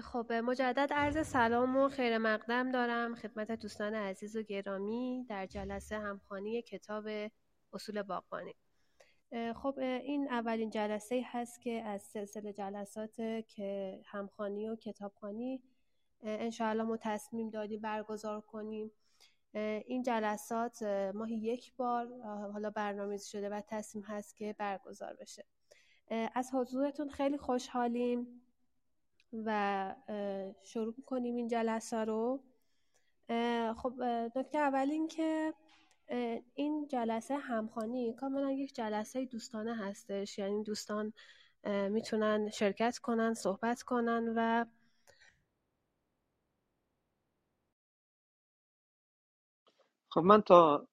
خب مجدد عرض سلام و خیر مقدم دارم. خدمت دوستان عزیز و گرامی در جلسه همخانی کتاب اصول باغبانی. خب این اولین جلسه هست که از سلسله جلسات که همخانی و کتابخانی انشاءالله ما تصمیم دادیم برگزار کنیم. این جلسات ماهی یک بار حالا برنامه‌ریزی شده و تصمیم هست که برگزار بشه. از حضورتون خیلی خوشحالیم. و شروع کنیم این جلسه رو. خب نکته اول این که این جلسه همخانی کاملا یک جلسه دوستانه هستش. یعنی دوستان می‌تونن شرکت کنن صحبت کنن و خب من تا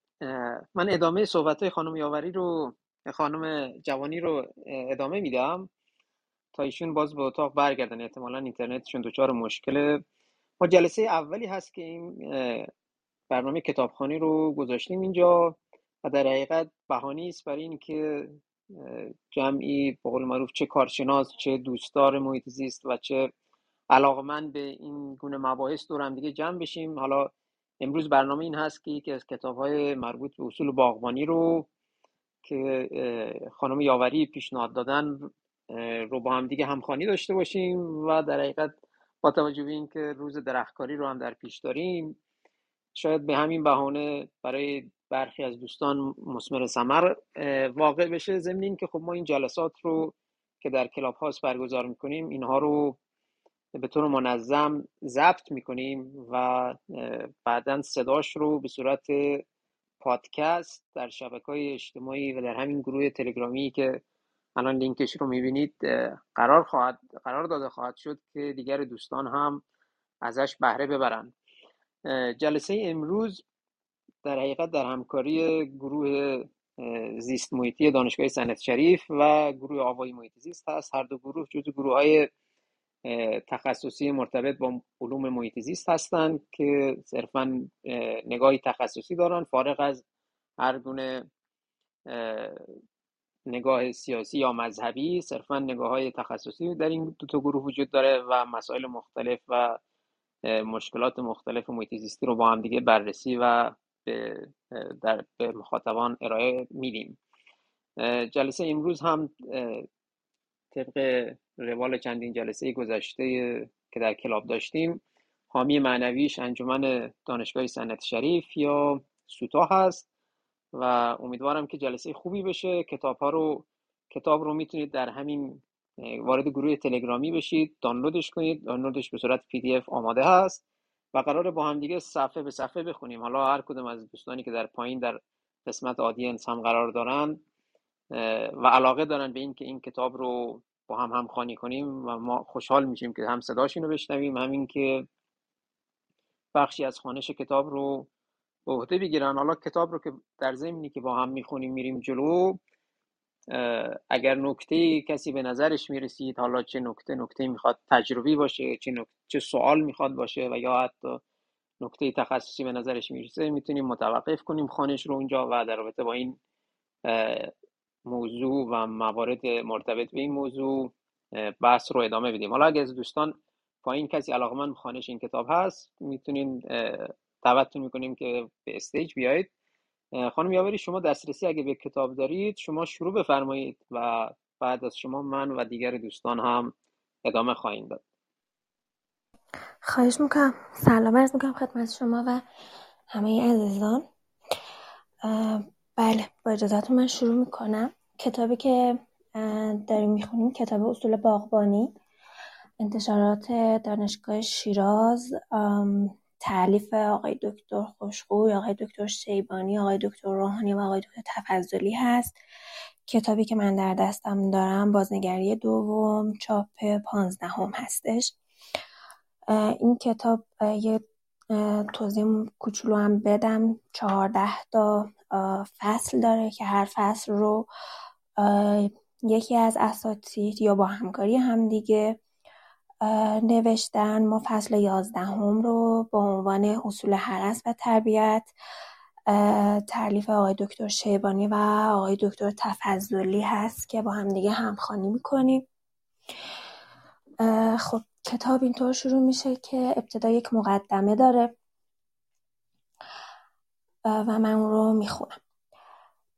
من ادامه صحبت های خانم یاوری رو خانم جوانی رو ادامه میدم. تا ایشون باز به اتاق برگردن. احتمالا اینترنتشون دچار مشکل. ما جلسه اولی هست که این برنامه کتابخانی رو گذاشتیم اینجا و در حقیقت بهانه است برای اینکه جمعی به قول معروف چه کارشناس چه دوستدار محیط زیست و چه علاقمند به این گونه مباحث دور هم دیگه جمع بشیم. حالا امروز برنامه این هست که یکی از کتاب های مربوط به اصول باغبانی رو که خانم یاوری پیشنهاد دادن رو با هم دیگه همخوانی داشته باشیم و در حقیقت با توجه به اینکه روز درختکاری رو هم در پیش داریم شاید به همین بهانه برای برخی از دوستان مسمر سمر واقع بشه ضمن اینکه خب ما این جلسات رو که در کلاب هاست برگزار می‌کنیم اینها رو به طور منظم ضبط می‌کنیم و بعدا صداش رو به صورت پادکست در شبکه های اجتماعی و در همین گروه تلگرامی که الان لینکش رو می‌بینید قرار خواهد قرار داده خواهد شد که دیگر دوستان هم ازش بهره ببرن جلسه امروز در حقیقت در همکاری گروه زیست محیطی دانشگاه سنت شریف و گروه آوای محیط زیست هست. هر دو گروه جزو گروه های تخصصی مرتبط با علوم محیط زیست هستند که صرفا نگاهی تخصصی دارن. فارغ از هر گونه نگاه سیاسی یا مذهبی صرفا نگاه های تخصصی در این دو تا گروه وجود داره و مسائل مختلف و مشکلات مختلف محیط رو با هم دیگه بررسی و به, در به مخاطبان ارائه میدیم. جلسه امروز هم طبق روال چندین جلسه گذشته که در کلاب داشتیم حامی معنویش انجمن دانشگاه صنعتی شریف یا سوتا هست. و امیدوارم که جلسه خوبی بشه. کتاب ها رو کتاب رو می‌تونید در همین وارد گروه تلگرامی بشید. دانلودش کنید. دانلودش به صورت PDF آماده هست و قرار با هم دیگه صفحه به صفحه بخونیم. حالا هر کدوم از دوستانی که در پایین در قسمت audience هم قرار دارن و علاقه دارن به این که این کتاب رو با هم همخوانی کنیم و ما خوشحال میشیم که هم صداشون رو بشنویم همین که بخشی از خانش کتاب رو به عهده بگیرن. حالا کتاب رو که در ضمنی که با هم می‌خونیم میریم جلو اگر نکته کسی به نظرش می‌رسید حالا چه نکته نکته می‌خواد تجربی باشه چه, نکته، چه سوال می‌خواد باشه و یا حتی نکته تخصصی به نظرش می‌رسه می‌تونیم متوقف کنیم خانش رو اونجا و در رابطه با این موضوع و موارد مرتبط به این موضوع بحث رو ادامه بدیم. حالا اگر از دوستان پایین کسی علاقمند خانش این کتاب هست می‌تونین دعوتتون می‌کنیم که به استیج بیایید. خانم یاوری شما دسترسی اگه به کتاب دارید شما شروع بفرمایید و بعد از شما من و دیگر دوستان هم ادامه خواهیم داد. خواهش می‌کنم. سلام عرض می‌کنم خدمت شما و همه عزیزان. بله با اجازتون من شروع می‌کنم. کتابی که داریم می‌خونیم کتاب اصول باغبانی انتشارات دانشگاه شیراز. تعلیف آقای دکتر خوشخوی آقای دکتر شیبانی آقای دکتر روحانی و آقای دکتر تفضلی هست. کتابی که من در دستم دارم بازنگری دوم چاپ پانزدهم هستش. این کتاب یه توضیح کوچولو هم بدم. چهارده تا فصل داره که هر فصل رو یکی از اساتید یا با همکاری همدیگه نوشتن ما فصل یازدهم رو با عنوان اصول حرس و تربیت تعلیف آقای دکتر شیبانی و آقای دکتر تفضلی هست که با هم دیگه همخوانی می‌کنیم. خب کتاب اینطور شروع میشه که ابتدا یک مقدمه داره و من اون رو می‌خونم.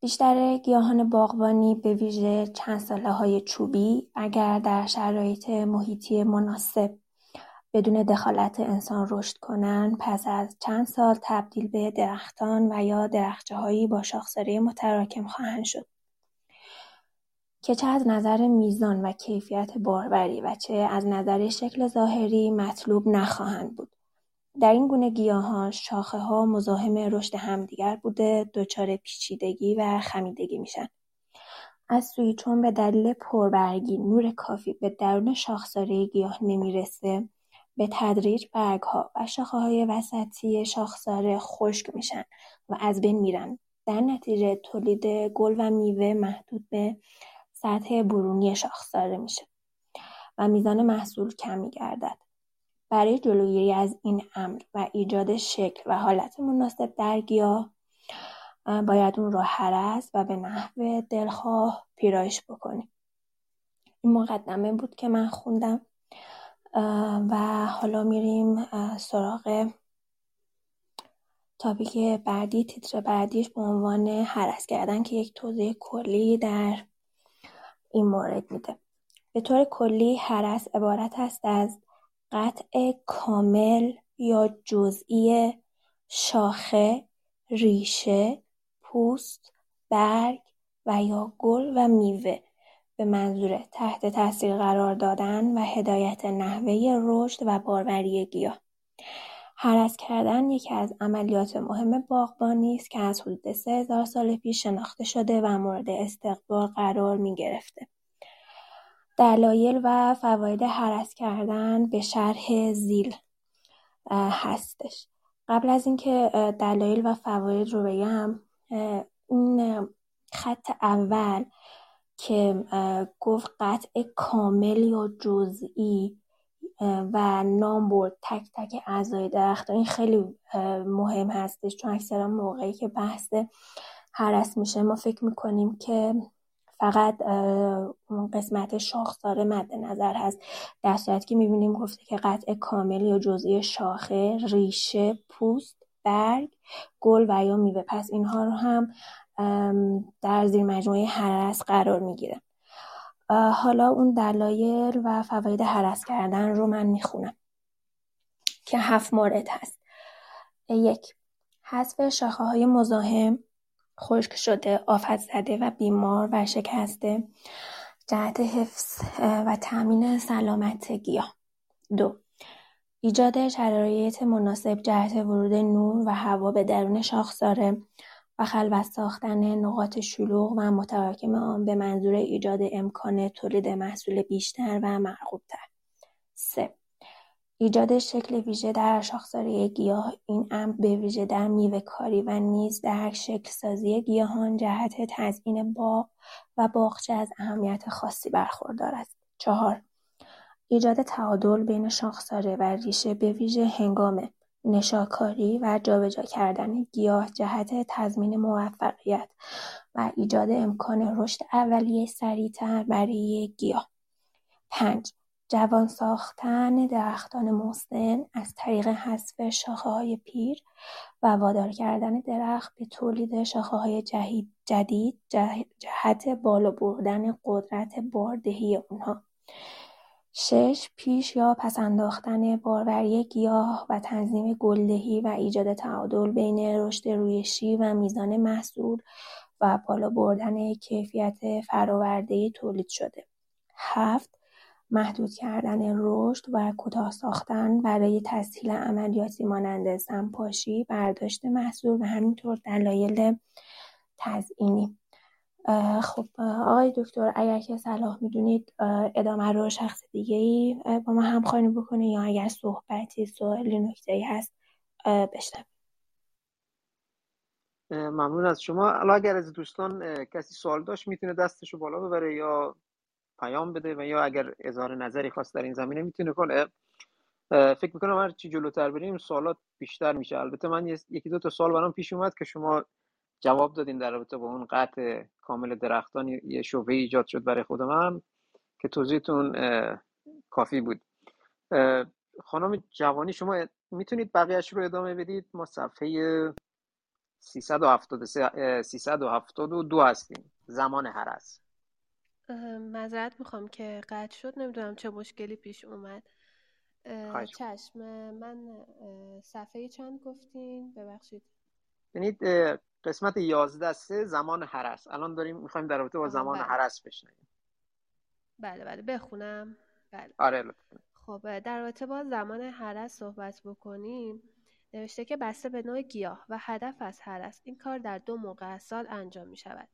بیشتر گیاهان باغبانی به ویژه چند ساله های چوبی اگر در شرایط محیطی مناسب بدون دخالت انسان رشد کنند پس از چند سال تبدیل به درختان و یا هایی با شاخساره متراکم خواهند شد. که چه از نظر میزان و کیفیت باروری و چه از نظر شکل ظاهری مطلوب نخواهند بود. در این گونه گیاهان ها مزاحم رشد همدیگر بوده دچار پیچیدگی و خمیدگی میشن. از سوی چون به دلیل پربرگی نور کافی به درون شاخساره گیاه نمی‌رسه به تدریج برگها و های وسطی شاخساره خشک میشن و از بین میرن. در نتیجه تولید گل و میوه محدود به سطح برونی شاخساره میشه و میزان محصول کم میگردد. برای جلوگیری از این امر و ایجاد شکل و حالت مناسب در گیاه باید اون رو حرس و به نحو دلخواه پیرایش بکنیم. این مقدمه بود که من خوندم و حالا میریم سراغ تاپیک بعدی تیتر بعدیش به عنوان حرس کردن که یک توضیح کلی در این مورد میده. به طور کلی حرس عبارت است از قطع کامل یا جزئی شاخه، ریشه، پوست، برگ و یا گل و میوه به منظور تحت تاثیر قرار دادن و هدایت نحوه رشد و باروری گیاه هرس کردن یکی از عملیات مهم باغبانی است که از حدود سه هزار سال پیش شناخته شده و مورد استقبال قرار می گرفته. دلایل و فواید هرس کردن به شرح زیل هستش. قبل از اینکه دلایل و فواید رو بگم این خط اول که گفت قطع کامل یا جزئی و نام برد تک تک اعضای درخت این خیلی مهم هستش چون اکثرا موقعی که بحث هرس میشه ما فکر می‌کنیم که فقط اون قسمت شاخساره مد نظر هست. در صورت که می‌بینیم گفته که قطع کامل یا جزئی شاخه ریشه پوست برگ گل و یا میوه. پس اینها رو هم در زیر مجموعه حرس قرار می‌گیره. حالا اون دلایل و فواید حرس کردن رو من می‌خونم که هفت مورد هست. یک حذف شاخه های مزاحم. خشک شده آفت زده و بیمار و شکسته جهت حفظ و تامین سلامت گیاه دو ایجاد شرایط مناسب جهت ورود نور و هوا به درون شاخساره و خلوت ساختن نقاط شلوغ و متراکم آن به منظور ایجاد امکان تولید محصول بیشتر و مرغوبتر. سه ایجاد شکل ویژه در شاخساره گیاه این امر ویژه در کاری و نیز در سازی گیاهان جهت تزیین باغ و باغچه از اهمیت خاصی برخوردار است. چهار ایجاد تعادل بین شاخساره و ریشه به ویژه هنگام نشاکاری و جابجا کردن گیاه جهت تضمین موفقیت و ایجاد امکان رشد اولیه سریعتر برای گیاه. پنج جوان ساختن درختان مسن از طریق حذف های پیر و وادار کردن درخت به تولید های جدید جهت بالا بردن قدرت باردهی اونها شش پیش یا پس انداختن باروری گیاه و تنظیم گلدهی و ایجاد تعادل بین رشد رویشی و میزان محصول و بالا بردن کیفیت فراورده تولید شده. هفت محدود کردن رشد و کوتاه ساختن برای تسهیل عملیاتی مانند سمپاشی، برداشت محصول و همینطور دلایل تزئینی. خب آقای دکتر اگر که صلاح می‌دونید ادامه رو شخص دیگه ای با ما همخوانی بکنه یا اگر صحبتی سوالی نکته ای هست بشنویم ممنون از شما. اگر از دوستان کسی سوال داشت می‌تونه دستشو بالا ببره یا پیام بده و یا اگر اظهار نظری خواست در این زمینه می‌تونه کنه. فکر می‌کنم هر چی جلوتر بریم سوالات بیشتر میشه. البته من یکی دو تا سوال برام پیش اومد که شما جواب دادین در رابطه با اون قطع کامل درختان یه شبهه ایجاد شد برای خود من که توضیحتون کافی بود. خانم جوانی شما می‌تونید بقیهش رو ادامه بدید؟ ما صفحه 373 372 هستیم. زمان هرس مذارت می‌خوام که قطع شد. نمی‌دونم چه مشکلی پیش اومد. چشم من صفحه چند گفتین؟ ببخشید. یعنی قسمت 11 سه زمان هرس الان داریم می‌خوایم در رابطه با زمان بله. هرس بشنویم. بله بله. بخونم. بله. آره لطفا. خب در رابطه با زمان هرس صحبت بکنیم. نوشته که بسته به نوع گیاه و هدف از هرس این کار در دو موقع از سال انجام می شود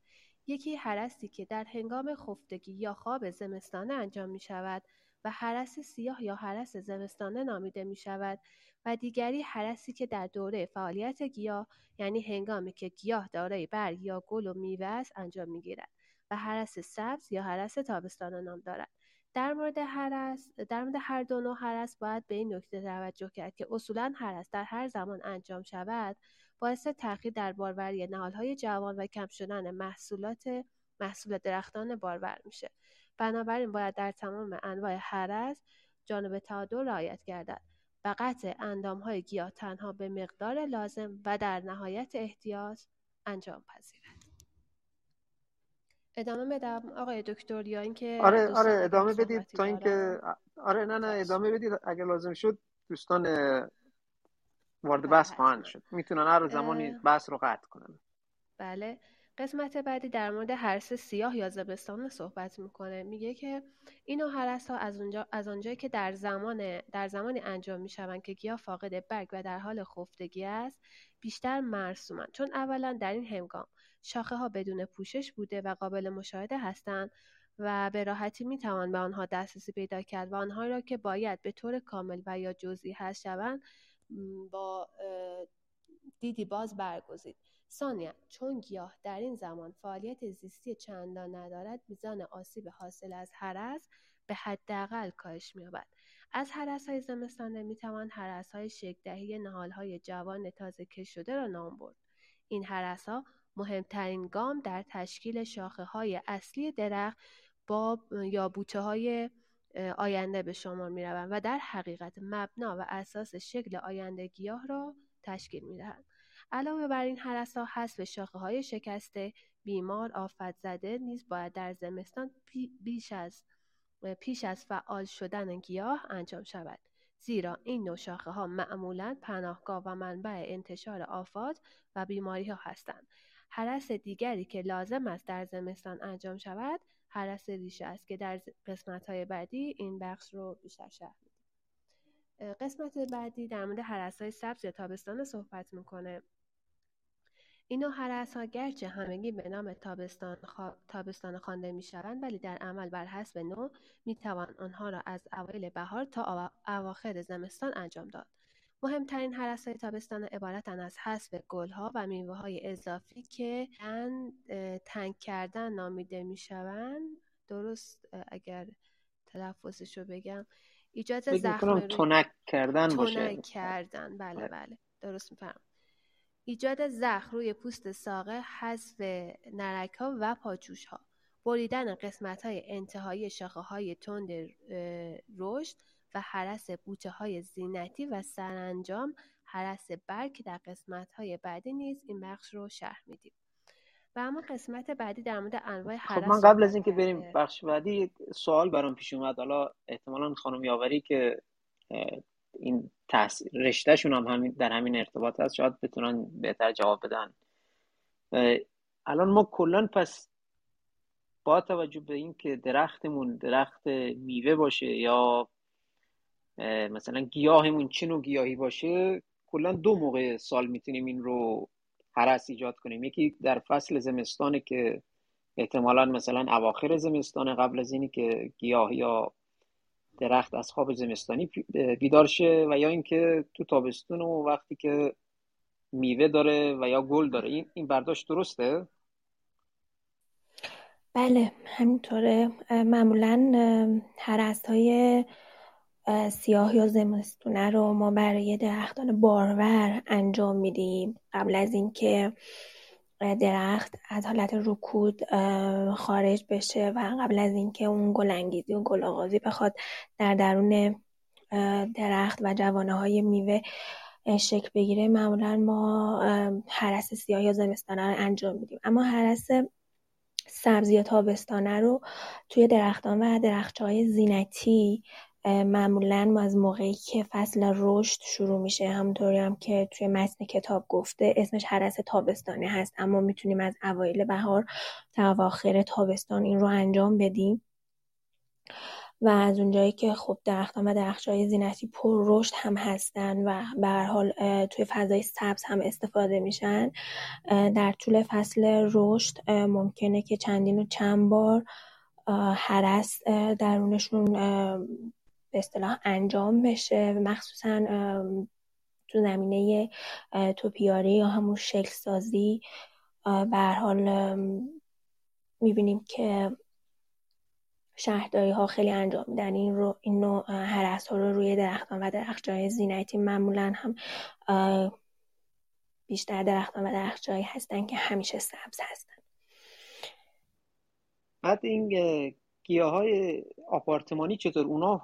یکی هرسی که در هنگام خفتگی یا خواب زمستانه انجام می شود و حرس سیاه یا حرس زمستانه نامیده می شود و دیگری حرسی که در دوره فعالیت گیاه یعنی هنگامی که گیاه دارای برگ یا گل و میوه است انجام می گیرد و حرس سبز یا حرس تابستانه نام دارد. در مورد حرس در مورد هر دو نوع حرس باید به این نکته توجه کرد که اصولا حرس در هر زمان انجام شود باعث تأخیر در باروری نهالهای جوان و کم شدن محصولات محصول درختان بارور میشه. بنابراین باید در تمام انواع حرس جانب تعادل رعایت گردد و قطع اندامهای گیاه تنها به مقدار لازم و در نهایت احتیاط انجام پذیرد. ادامه بدم؟ آقای دکتر یا اینکه آره آره ادامه بدید تا اینکه آره نه نه ادامه بدید. اگر لازم شد دوستان وارد بحث خواهند شد. می‌تونن هر زمانی بحث رو قطع کنن. بله. قسمت بعدی در مورد حرس سیاه یا زمستان صحبت می‌کنه. میگه که این حرس ها از اونجا از آنجایی که در زمان در زمانی انجام می‌شوند که گیاه فاقد برگ و در حال خفتگی است بیشتر مرسومند. چون اولا در این هنگام شاخه ها بدون پوشش بوده و قابل مشاهده هستند و به راحتی می‌توان به آنها دسترسی پیدا کرد و آنها را که باید به طور کامل و یا جزئی هست شوند با دیدی باز برگزید. ثانیا چون گیاه در این زمان فعالیت زیستی چندان ندارد میزان آسیب حاصل از هرس به حداقل کاهش مییابد. از هرس های زمستانه می‌توان هرس های شکدهی نهال های جوان تازه کش شده را نام برد. این هرس ها مهمترین گام در تشکیل شاخه های اصلی درخت با یا بوته های آینده به شمار می روند و در حقیقت مبنا و اساس شکل آینده گیاه را تشکیل می دهند. علاوه بر این حرسا حذف شاخه های شکسته بیمار آفت زده نیز باید در زمستان بیش از پیش از فعال شدن گیاه انجام شود زیرا این نوع شاخه ها معمولا پناهگاه و منبع انتشار آفات و بیماری ها هستند حرس دیگری که لازم است در زمستان انجام شود حرس ریشه است که در قسمت های بعدی این بخش رو بیشتر شرح میده قسمت بعدی در مورد حرس های سبز یا تابستان صحبت می‌کنه. این نوع ها گرچه همگی به نام تابستان, تابستان خوانده می‌شوند ولی در عمل بر حسب نوع می‌توان آنها را از اوایل بهار تا اواخر زمستان انجام داد. مهمترین های تابستان عبارتند از حذف گلها و میوه های اضافی که تنگ کردن نامیده می‌شوند. درست اگر تلفظش رو بگم. ایجاد زخم تونک کردن تونک کردن. بله آره. بله. درست میفهم. ایجاد زخم روی پوست ساقه حذف نرک ها و پاچوش ها بریدن قسمت های انتهایی شاخه های تند رشد و حرس بوته های زینتی و سرانجام حرس برگ در قسمت های بعدی نیز این بخش رو شرح میدیم. و اما قسمت بعدی در مورد انواع حرس خب من قبل از اینکه بریم بخش بعدی سوال برام پیش اومد. حالا احتمالا خانم یاوری که این تحصیل رشتهشون هم همین در همین ارتباط هست شاید بتونن بهتر جواب بدن. الان ما کلا پس با توجه به اینکه درختمون درخت میوه باشه یا مثلا گیاهمون چه نوع گیاهی باشه کلا دو موقع سال می‌تونیم این رو حرس ایجاد کنیم. یکی در فصل زمستانه که احتمالا مثلا اواخر زمستان قبل از اینی که گیاه یا درخت از خواب زمستانی بیدار شه و یا اینکه تو تابستون و وقتی که میوه داره و یا گل داره. این این برداشت درسته؟ بله همینطوره. معمولا هرست های سیاه یا زمستونه رو ما برای درختان بارور انجام میدیم. قبل از اینکه درخت از حالت رکود خارج بشه و قبل از اینکه اون گلانگیزی و گل آغازی بخواد در درون درخت و جوانه های میوه شکل بگیره معمولا ما حرس سیاه یا زمستانه رو انجام میدیم. اما حرس سبزی تابستانه رو توی درختان و درخچه های زینتی معمولا ما از موقعی که فصل رشد شروع میشه همونطوری هم که توی متن کتاب گفته اسمش حرس تابستانه هست. اما می‌تونیم از اوایل بهار تا اواخر تابستان این رو انجام بدیم. و از اونجایی که خب درختان و درخشای زینتی پر رشد هم هستن و به حال توی فضای سبز هم استفاده میشن در طول فصل رشد ممکنه که چندین و چند بار حرس درونشون به اصطلاح انجام بشه مخصوصا تو زمینه توپیاری یا همون شکل سازی به حال می‌بینیم که شهرداری ها خیلی انجام میدن. این رو این نوع حرس ها رو روی درختان و درختجای زینتی معمولا هم بیشتر درختان و درختجایی هستن که همیشه سبز هستن. بعد این گیاه های آپارتمانی چطور؟ اونا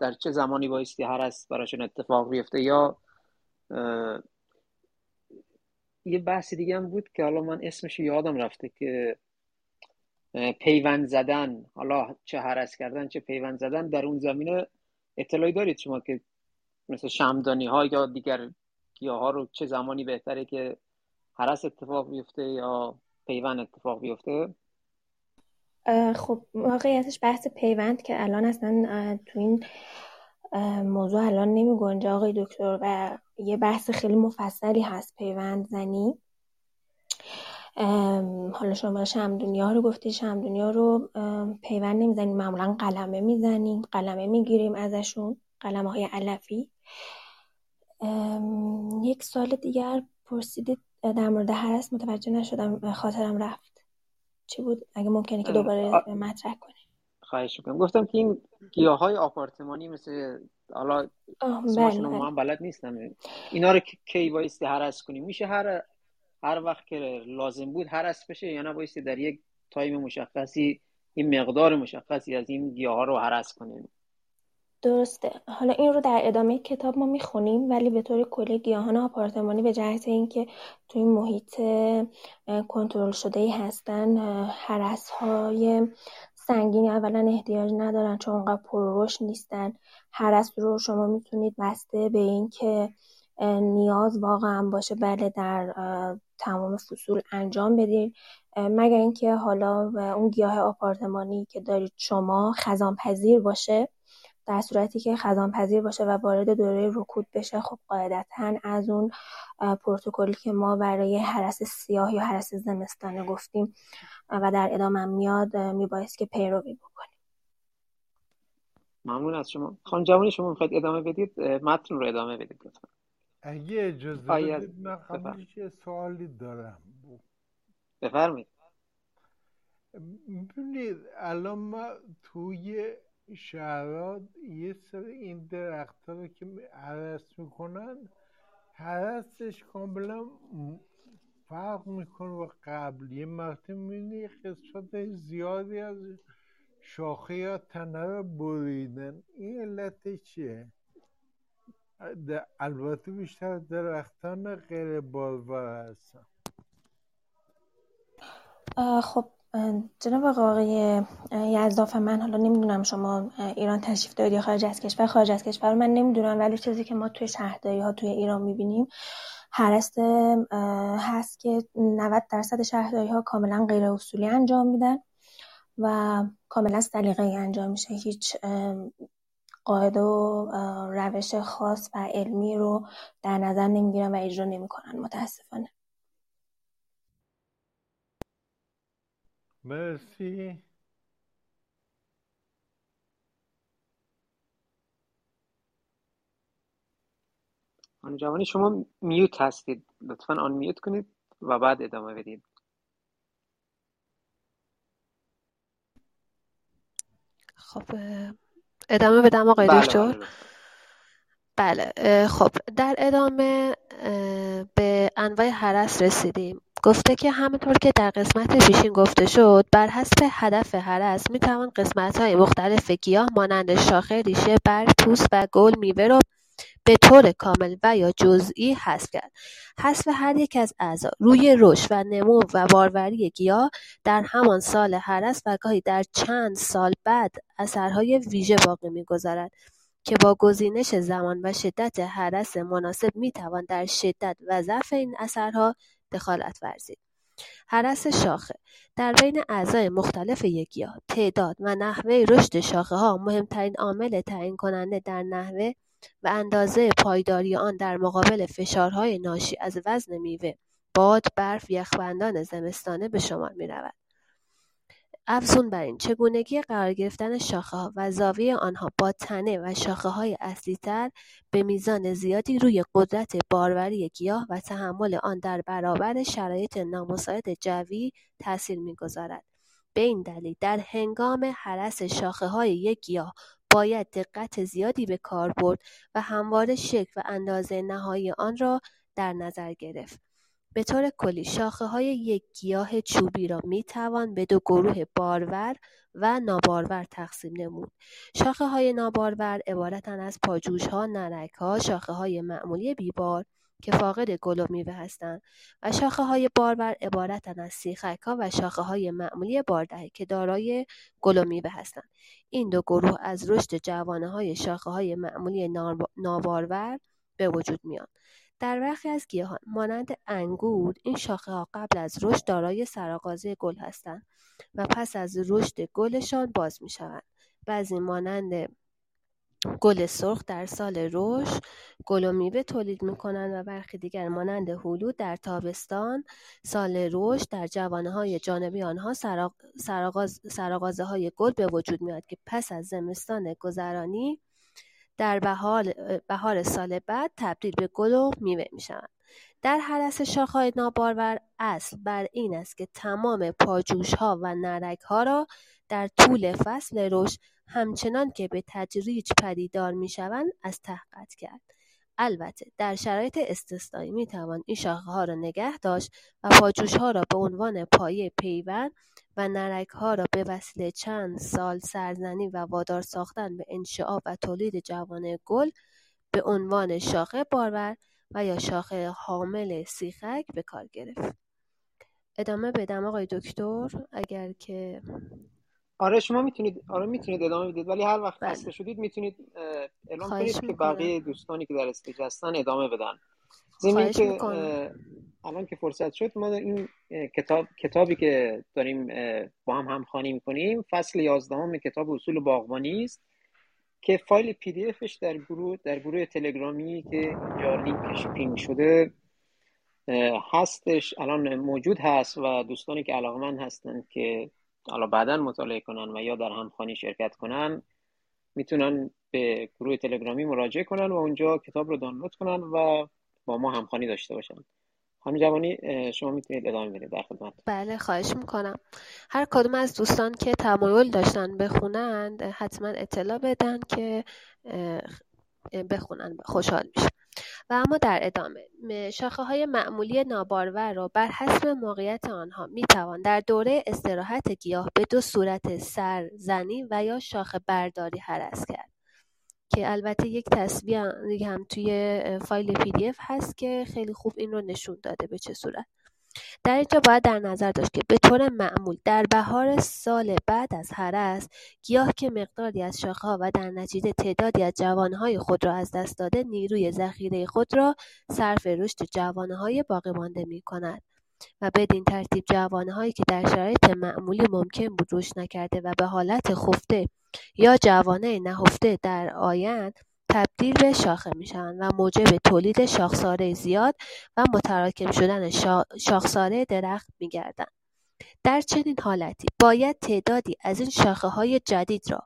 در چه زمانی بایستی هرس براشون اتفاق بیفته یا یه بحث دیگه هم بود که حالا من اسمش یادم رفته که پیوند زدن حالا چه هرس کردن چه پیوند زدن در اون زمینه اطلاعی دارید شما که مثل شمدانی ها یا دیگر گیاه ها رو چه زمانی بهتره که هرس اتفاق بیفته یا پیوند اتفاق بیفته؟ خب واقعیتش بحث پیوند که الان اصلا تو این موضوع الان نمی گنجه آقای دکتر و یه بحث خیلی مفصلی هست پیوند زنی. حالا شما شمدونیا رو گفتی شمدونیا رو پیوند نمی‌زنیم معمولا قلمه می‌زنیم قلمه می‌گیریم ازشون قلمه های علفی یک سال دیگر پرسیدید در مورد هرس متوجه نشدم خاطرم رفت. چی بود؟ اگه ممکنه که دوباره مطرح کنی خواهش می‌کنم. گفتم که این گیاه های آپارتمانی مثل حالا اسمشون بله، بله. بلد نیستم. اینا رو کی بایستی هرس کنیم؟ میشه هر هر وقت که لازم بود هر بشه یا نه بایستی در یک تایم مشخصی این مقدار مشخصی از این گیاه ها رو هرس کنیم. درسته. حالا این رو در ادامه کتاب ما می‌خونیم ولی به طور کلی گیاهان آپارتمانی به جهت اینکه تو این محیط کنترل شده ای هستن حرس های سنگینی اولا احتیاج ندارن چون اونقدر پرروش نیستن. حرس رو شما می‌تونید بسته به اینکه نیاز واقعا باشه بله در تمام فصول انجام بدین. مگر اینکه حالا اون گیاه آپارتمانی که دارید شما خزان پذیر باشه در صورتی که خزان پذیر باشه و وارد دوره رکود بشه خب قاعدتا از اون پروتکلی که ما برای حرس سیاه یا حرس زمستانه گفتیم و در ادامه میاد میبایست که پیروی بکنیم. ممنون از شما. خانم جوانی شما می‌خواید ادامه بدید؟ متن رو ادامه بدید لطفا. اگه اجازه بدید من قبلش یه سوالی دارم. بفرمایید. ببینید الان ما توی شهرات یه سر این درخت رو که حرس می‌کنن حرسش کاملا فرق می‌کنه و قبل. یه وقتی می‌بینی قسمت زیادی از شاخه یا تنه رو بریدن. این علت چیه؟ البته بیشتر درختان غیر بارور هستن. خب جناب آقای یزداف من حالا نمی‌دونم شما ایران تشریف دارید یا خارج از کشور خارج از کشور من نمی‌دونم ولی چیزی که ما توی شهرداری ها توی ایران می‌بینیم هرست هست که 90 درصد شهرداری ها کاملا غیر اصولی انجام میدن و کاملا سلیقه انجام میشه. هیچ قاعده و روش خاص و علمی رو در نظر نمی‌گیرن و اجرا نمی‌کنن متاسفانه. مرسی خانم جوانی شما میوت هستید. لطفا آن میوت کنید و بعد ادامه بدید. خب ادامه بدم آقای بله دکتر؟ بله بله خب در ادامه به انواع حرس رسیدیم. گفته که همونطور که در قسمت پیشین گفته شد بر حسب هدف هرس می‌توان های مختلف گیاه مانند شاخه، ریشه، برگ، پوست و گل، میوه را به طور کامل و یا جزئی حذف کرد. حذف هر یک از اعضا روی رشد و نمو و باروری گیاه در همان سال هرس و گاهی در چند سال بعد اثرهای ویژه باقی می‌گذارد که با گزینش زمان و شدت هرس مناسب می‌توان در شدت و ضعف این اثرها دخالت ورزید. هرس شاخه در بین اعضای مختلف یک گیاه تعداد و نحوه رشد شاخه ها مهمترین عامل تعیین کننده در نحوه و اندازه پایداری آن در مقابل فشارهای ناشی از وزن میوه، باد، برف، یخبندان زمستانه به شمار می‌رود. افزون بر این چگونگی قرار گرفتن ها و زاویه آنها با تنه و های اصلیتر به میزان زیادی روی قدرت باروری گیاه و تحمل آن در برابر شرایط نامساعد جوی تاثیر می‌گذارد. به این دلیل در هنگام حرس های یک گیاه باید دقت زیادی به کار برد و همواره شکل و اندازه نهایی آن را در نظر گرفت. به طور کلی های یک گیاه چوبی را می‌توان به دو گروه بارور و نابارور تقسیم نمود. های نابارور عبارتند از پاجوشها، شاخه های معمولی بیبار که فاقد گل و میوه هستند و های بارور عبارتند از ها و های معمولی باردهه که دارای گل و میوه هستند. این دو گروه از رشد جوانه‌های های معمولی نابارور به وجود میان. در برخی از گیاهان مانند انگور این ها قبل از رشد دارای سرآغازی گل هستند و پس از رشد گلشان باز می‌شوند. بعضی مانند گل سرخ در سال رشد گل و میوه تولید می‌کنند و برخی دیگر مانند هلو در تابستان سال رشد در جوانه های جانبی آنها سرآغاز های گل به وجود میاد که پس از زمستان گذرانی در بهار سال بعد تبدیل به گل و میوه می‌شوند. در حرس شاخهای نابارور اصل بر این است که تمام ها و ها را در طول فصل رشد همچنان که به تدریج پدیدار می‌شوند از ته کرد. البته در شرایط استثنایی می‌توان این ها را نگه داشت و ها را به عنوان پایه پیوند و ها را به وسیله چند سال سرزنی و وادار ساختن به انشعاب و تولید جوانه گل به عنوان شاخه بارور و یا شاخه حامل سیخک به کار گرفت. ادامه بدم آقای دکتر اگر که آره شما می‌تونید آره می‌تونید ادامه بدید ولی هر وقت بله. خسته شدید می‌تونید اعلام کنید که بقیه دوستانی که در استیج هستن ادامه بدن زمین که الان که فرصت شد ما این کتاب کتابی که داریم با هم همخوانی می‌کنیم فصل 11 کتاب اصول باغبانی است که فایل پی دی افش در گروه در گروه تلگرامی که اینجا لینکش پین شده هستش الان موجود هست و دوستانی که علاقمند هستند که حالا بعدا مطالعه کنن و یا در همخوانی شرکت کنن می‌تونن به گروه تلگرامی مراجعه کنن و اونجا کتاب رو دانلود کنن و با ما همخوانی داشته باشن. خانم جوانی شما می‌تونید ادامه بدید در خدمت. بله خواهش می‌کنم. هر کدوم از دوستان که تمایل داشتن بخونند حتما اطلاع بدن که بخونن خوشحال میشه و اما در ادامه های معمولی نابارور را بر حسب موقعیت آنها می‌توان در دوره استراحت گیاه به دو صورت سرزنی و یا شاخه برداری حرس کرد. که البته یک تصویر هم توی فایل پی دی اف هست که خیلی خوب این رو نشون داده به چه صورت. در اینجا باید در نظر داشت که به طور معمول در بهار سال بعد از هرس گیاه که مقداری از شاخهها و در نتیجه تعدادی از جوانهای خود را از دست داده نیروی ذخیره خود را صرف رشد جوانهای باقی مانده می کند و بدین ترتیب جوانهایی که در شرایط معمولی ممکن بود رشد نکرده و به حالت خفته یا جوانه نهفته در آیند تبدیل به شاخه می‌شوند و موجب تولید شاخساره زیاد و متراکم شدن شاخساره درخت میگردند. در چنین حالتی باید تعدادی از این شاخه های جدید را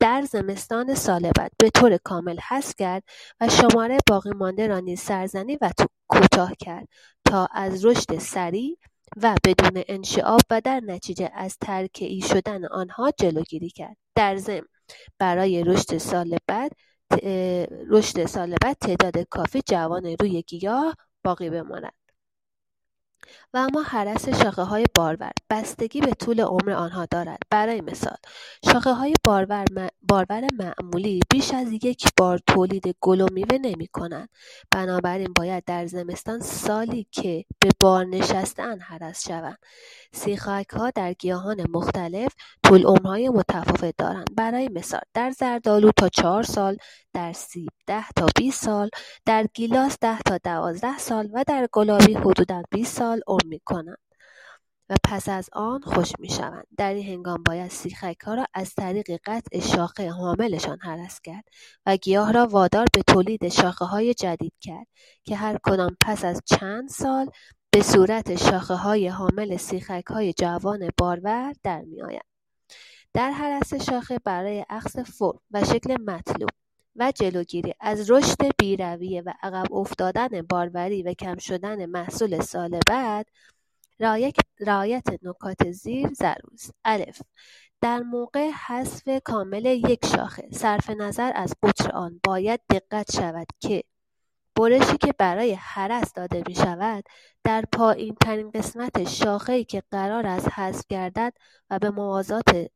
در زمستان سال بعد به طور کامل حذف کرد و شماره باقی مانده را نیز سرزنی و کوتاه کرد تا از رشد سریع و بدون انشعاب و در نتیجه از ترکهای شدن آنها جلوگیری کرد. در ضمن برای رشد سال بعد رشد سال بعد تعداد کافی جوان روی گیاه باقی بماند و اما حرس شاخه های بارور بستگی به طول عمر آنها دارد. برای مثال شاخه های بارور, بارور معمولی بیش از یک بار تولید گل و میوه نمی کنند بنابراین باید در زمستان سالی که به بار نشستن حرس شوند. سیخک ها در گیاهان مختلف طول عمرهای متفاوت دارند. برای مثال در زردالو تا چهار سال در سیب ده تا 20 سال در گیلاس ده تا دوازده سال و در گلابی حدودا 20 سال عمر می‌کنند و پس از آن خوش می‌شوند. در این هنگام باید سیخکها را از طریق قطع شاخه حاملشان هرس کرد و گیاه را وادار به تولید شاخه های جدید کرد که هر کدام پس از چند سال به صورت شاخه های حامل سیخک های جوان بارور در میآیند. در هرس شاخه برای اخذ فرم و شکل مطلوب و جلوگیری از رشد بیرویه و عقب افتادن باروری و کم شدن محصول سال بعد رعایت نکات زیر ضروری است الف. در موقع حذف کامل یک شاخه صرف نظر از قطر آن باید دقت شود که برشی که برای حرس داده می شود در پایین ترین قسمت شاخه که قرار است حذف گردد و به موازات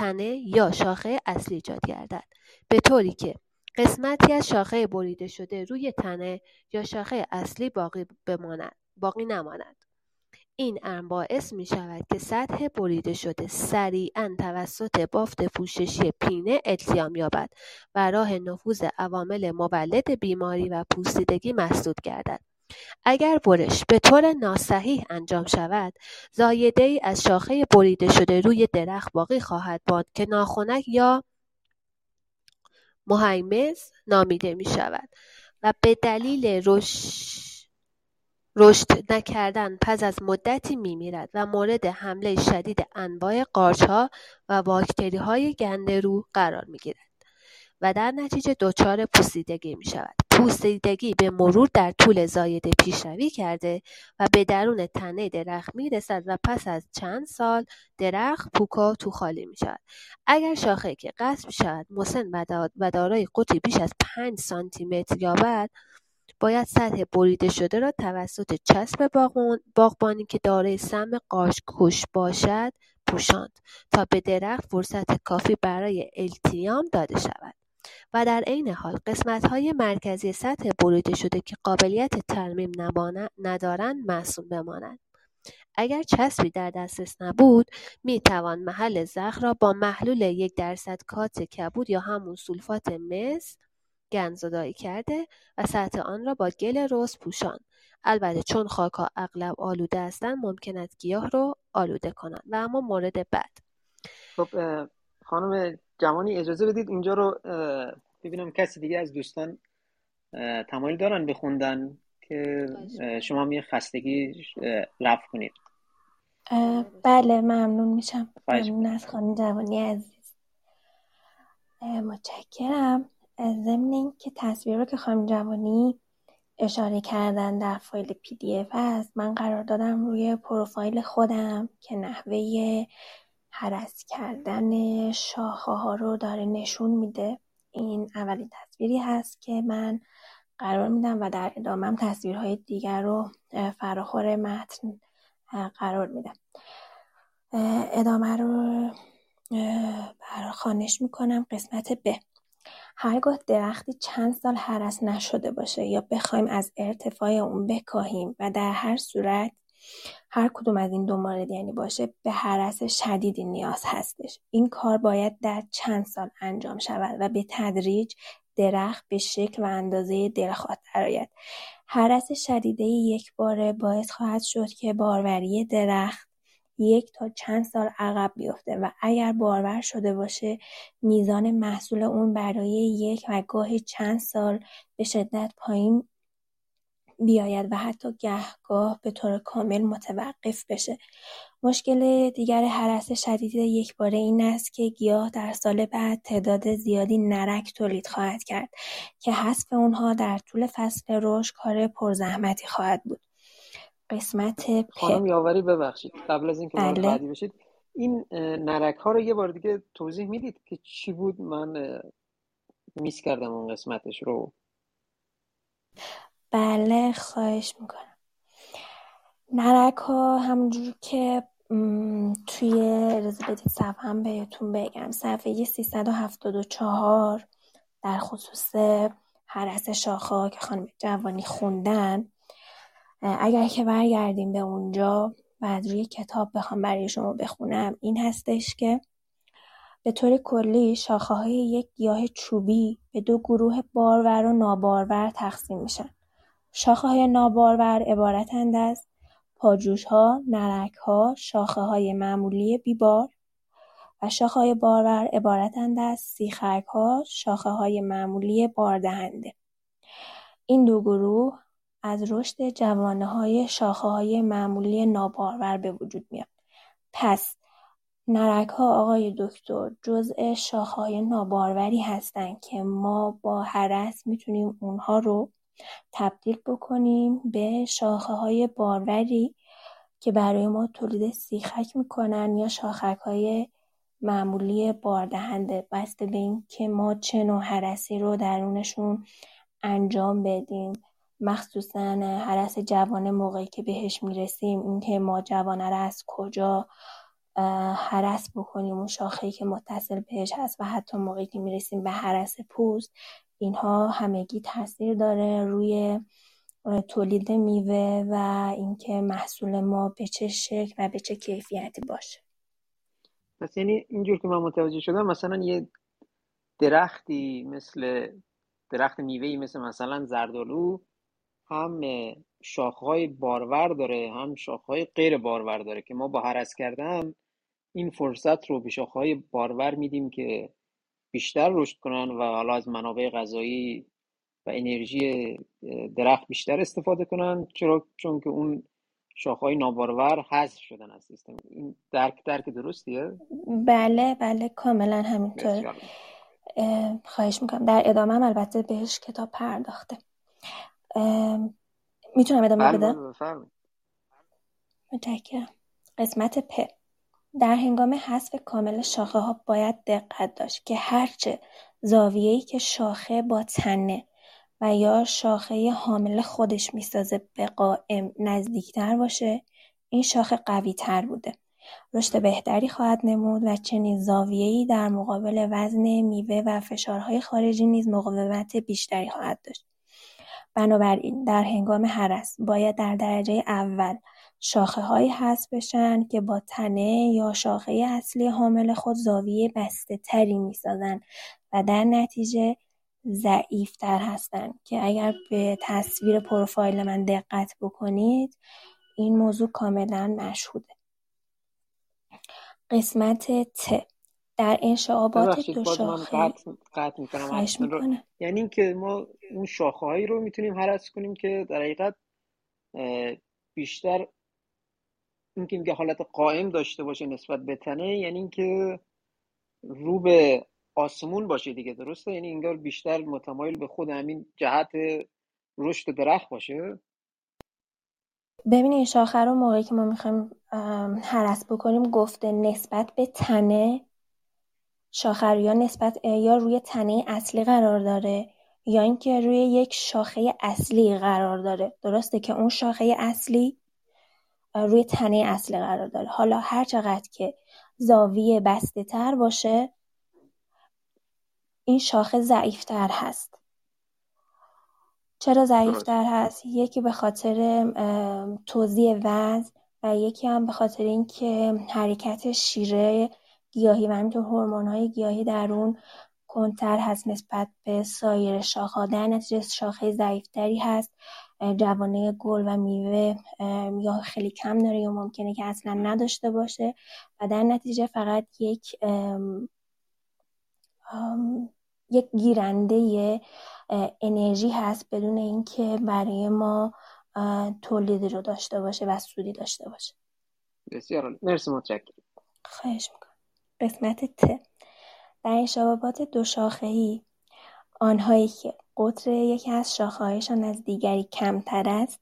تنه یا شاخه اصلی ایجاد گردد. به طوری که قسمتی از شاخه بریده شده روی تنه یا شاخه اصلی باقی, بماند، باقی نماند. این امر باعث می شود که سطح بریده شده سریعا توسط بافت پوششی پینه التیام یابد و راه نفوذ عوامل مولد بیماری و پوسیدگی مسدود گردد. اگر برش به طور ناصحیح انجام شود زایده ای از شاخه بریده شده روی درخت باقی خواهد ماند که ناخنک یا مهیمز نامیده می شود و به دلیل رشد نکردن پس از مدتی می میرد و مورد حمله شدید انواع قارچها و های گندرو قرار می گیرد و در نتیجه دچار پوسیدگی می شود. پوسیدگی به مرور در طول زایده پیشروی کرده و به درون تنه درخت می رسد و پس از چند سال درخت پوکا تو خالی می شود. اگر شاخه که قصد شود مسن و دارای قطی بیش از 5 سانتی متر یابد باید سطح بریده شده را توسط چسب باغبانی که دارای سم کش باشد پوشاند تا به درخت فرصت کافی برای التیام داده شود و در عین حال های مرکزی سطح بریده شده که قابلیت ترمیم ندارند معصوم بمانند. اگر چسبی در دسترس نبود می توان محل زخم را با محلول یک درصد کات کبود یا همون سولفات مس گندزدایی کرده و سطح آن را با گل رس پوشان. البته چون خاکها اغلب آلوده هستند ممکن است گیاه رو آلوده کنند. و اما مورد بعد. خب خانم جوانی اجازه بدید اینجا رو ببینم کسی دیگه از دوستان تمایل دارن بخوندن که شما می خستگی رفت کنید. بله ممنون میشم. ممنون از خانم جوانی عزیز. متشکرم. ضمن اینکه تصویر رو که خانم جوانی اشاره کردن در فایل پی دی اف هست من قرار دادم روی پروفایل خودم که نحوه حرس کردن شاخه ها رو داره نشون میده. این اولین تصویری هست که من قرار میدم و در ادامه تصویرهای دیگر رو فراخور متن قرار میدم. ادامه رو خانش می‌کنم. قسمت ب. هرگاه درختی چند سال هرس نشده باشه یا بخوایم از ارتفاع اون بکاهیم و در هر صورت هر کدوم از این دو مورد یعنی باشه به هرس شدیدی نیاز هستش. این کار باید در چند سال انجام شود و به تدریج درخت به شکل و اندازه دلخواه درآید هرس شدیده یک باره باعث خواهد شد که باروری درخت یک تا چند سال عقب بیفته و اگر بارور شده باشه میزان محصول اون برای یک و گاهی چند سال به شدت پایین بیاید و حتی گهگاه به طور کامل متوقف بشه. مشکل دیگر حرس شدید یک باره این است که گیاه در سال بعد تعداد زیادی نرک تولید خواهد کرد که حذف اونها در طول فصل رشد کار پرزحمتی خواهد بود. قسمت خانم یاوری ببخشید. قبل از اینکه بله. بعدی بشید این نرک ها رو یه بار دیگه توضیح می‌دید که چی بود؟ من میس کردم اون قسمتش رو. بله خواهش می‌کنم. نرک ها همونجور که توی رزه بدید صفحه بهتون بگم. صفحه 374 در خصوص حرس شاخه که خانم جوانی خوندن. اگر که برگردیم به اونجا و از روی کتاب بخوام برای شما بخونم این هستش که به طور کلی شاخه های یک گیاه چوبی به دو گروه بارور و نابارور تقسیم میشن. شاخه های نابارور عبارتند از پاجوش ها، نرک ها، شاخه های معمولی بیبار و شاخه های بارور عبارتند از سیخک ها، شاخه های معمولی باردهنده. این دو گروه از رشد جوانه های شاخه های معمولی نابارور به وجود میاد. پس ها آقای دکتر جزء های ناباروری هستند که ما با هرس می‌تونیم اونها رو تبدیل بکنیم به های باروری که برای ما تولید سیخک می‌کنن یا های معمولی باردهنده. بسته به این که ما چه نوع هرسی رو درونشون انجام بدیم. مخصوصا هرس جوانه موقعی که بهش می‌رسیم اینکه ما جوانه رو از کجا هرس بکنیم. اون شاخه‌ای که متصل بهش هست و حتی موقعی که می‌رسیم به هرس پوست اینها همگی تاثیر داره روی تولید میوه و اینکه محصول ما به چه شکل و به چه کیفیتی باشه. پس یعنی اینجور که من متوجه شدم مثلا یه درختی مثل درخت میوهی مثل مثلا زردالو هم شاخهای بارور داره هم شاخهای غیر بارور داره که ما با هرس کردن این فرصت رو به شاخهای بارور میدیم که بیشتر رشد کنن و حالا از منابع غذایی و انرژی درخت بیشتر استفاده کنن چرا؟ چون که اون شاخهای نابارور حذف شدن از سیستم. این درک درک درستیه؟ بله بله کاملا همینطور. خواهش می‌کنم. در ادامه هم البته بهش کتاب پرداخته. می‌تونم ادامه بدم؟ متشکرم. قسمت پ. در هنگام حذف کامل ها باید دقت داشت که هرچه زاویه‌ای که شاخه با تنه و یا شاخه حامل خودش می‌سازه به قائم نزدیکتر باشه این شاخه تر بوده. رشد بهتری خواهد نمود و چنین زاویه‌ای در مقابل وزن میوه و فشارهای خارجی نیز مقاومت بیشتری خواهد داشت. بنابراین در هنگام هرس باید در درجه اول شاخه‌هایی حذف بشن که با تنه یا شاخه اصلی حامل خود زاویه تری می‌سازن و در نتیجه ضعیفتر هستن که اگر به تصویر پروفایل من دقت بکنید این موضوع کاملا مشهوده. قسمت ت. در انشعابات دو شاخه. یعنی اینکه ما اون شاخه هایی رو می‌تونیم حرس کنیم که در حقیقت بیشتر اینکه میگه حالت قائم داشته باشه نسبت به تنه یعنی اینکه رو به آسمون باشه دیگه درسته؟ یعنی انگار بیشتر متمایل به خود همین جهت رشد درخت باشه. ببینید این شاخه رو موقعی که ما می‌خوایم حرس بکنیم گفته نسبت به تنه شاخه یا نسبت یا روی تنه اصلی قرار داره یا اینکه روی یک شاخه اصلی قرار داره. درسته که اون شاخه اصلی روی تنه اصلی قرار داره. حالا هر چقدر که زاویه بسته تر باشه این شاخه ضعیفتر هست. چرا ضعیفتر هست؟ یکی به خاطر توزیع وزن و یکی هم به خاطر اینکه حرکت شیره گیاهی و همینطور های گیاهی در اون کنتر هست نسبت به سایر شاخه در نتیجه شاخه ضعیفتری هست. جوانه گل و میوه یا خیلی کم داره یا ممکنه که اصلا نداشته باشه. و در نتیجه فقط یک یک گیرنده انرژی هست بدون اینکه برای ما تولیدی رو داشته باشه و سودی داشته باشه. بسیار مرسی متشکرم. خواهش می‌کنم. قسمت ت در انشابات دو ای آنهایی که قطر یکی از شاخه‌هایشان از دیگری کمتر است.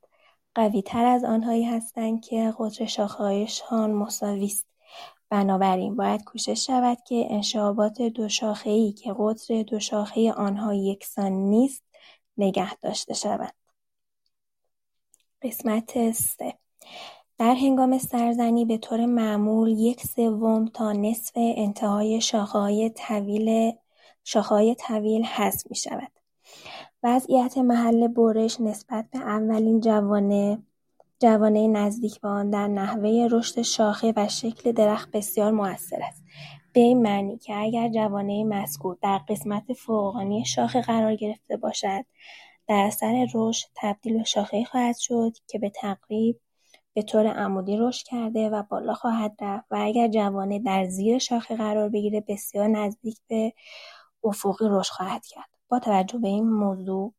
قویتر از آنهایی هستند که قطر شاخه‌هایشان مساوی است بنابراین باید کوشش شود که انشابات دو ای که قطر دو شاخه آنها یکسان نیست نگه داشته شوند قسمت سه. در هنگام سرزنی به طور معمول یک سوم تا نصف انتهای شاخه‌های طویل شاخه‌های طویل حذف می‌شود. وضعیت محل برش نسبت به اولین جوانه جوانه نزدیک به آن در نحوه رشد شاخه و شکل درخت بسیار مؤثر است. به این معنی که اگر جوانه مذکور در قسمت فوقانی شاخه قرار گرفته باشد در اثر رشد تبدیل به شاخه خواهد شد که به تقریب به طور عمودی رشد کرده و بالا خواهد رفت و اگر جوانه در زیر شاخه قرار بگیره بسیار نزدیک به افقی رشد خواهد کرد. با توجه به این موضوع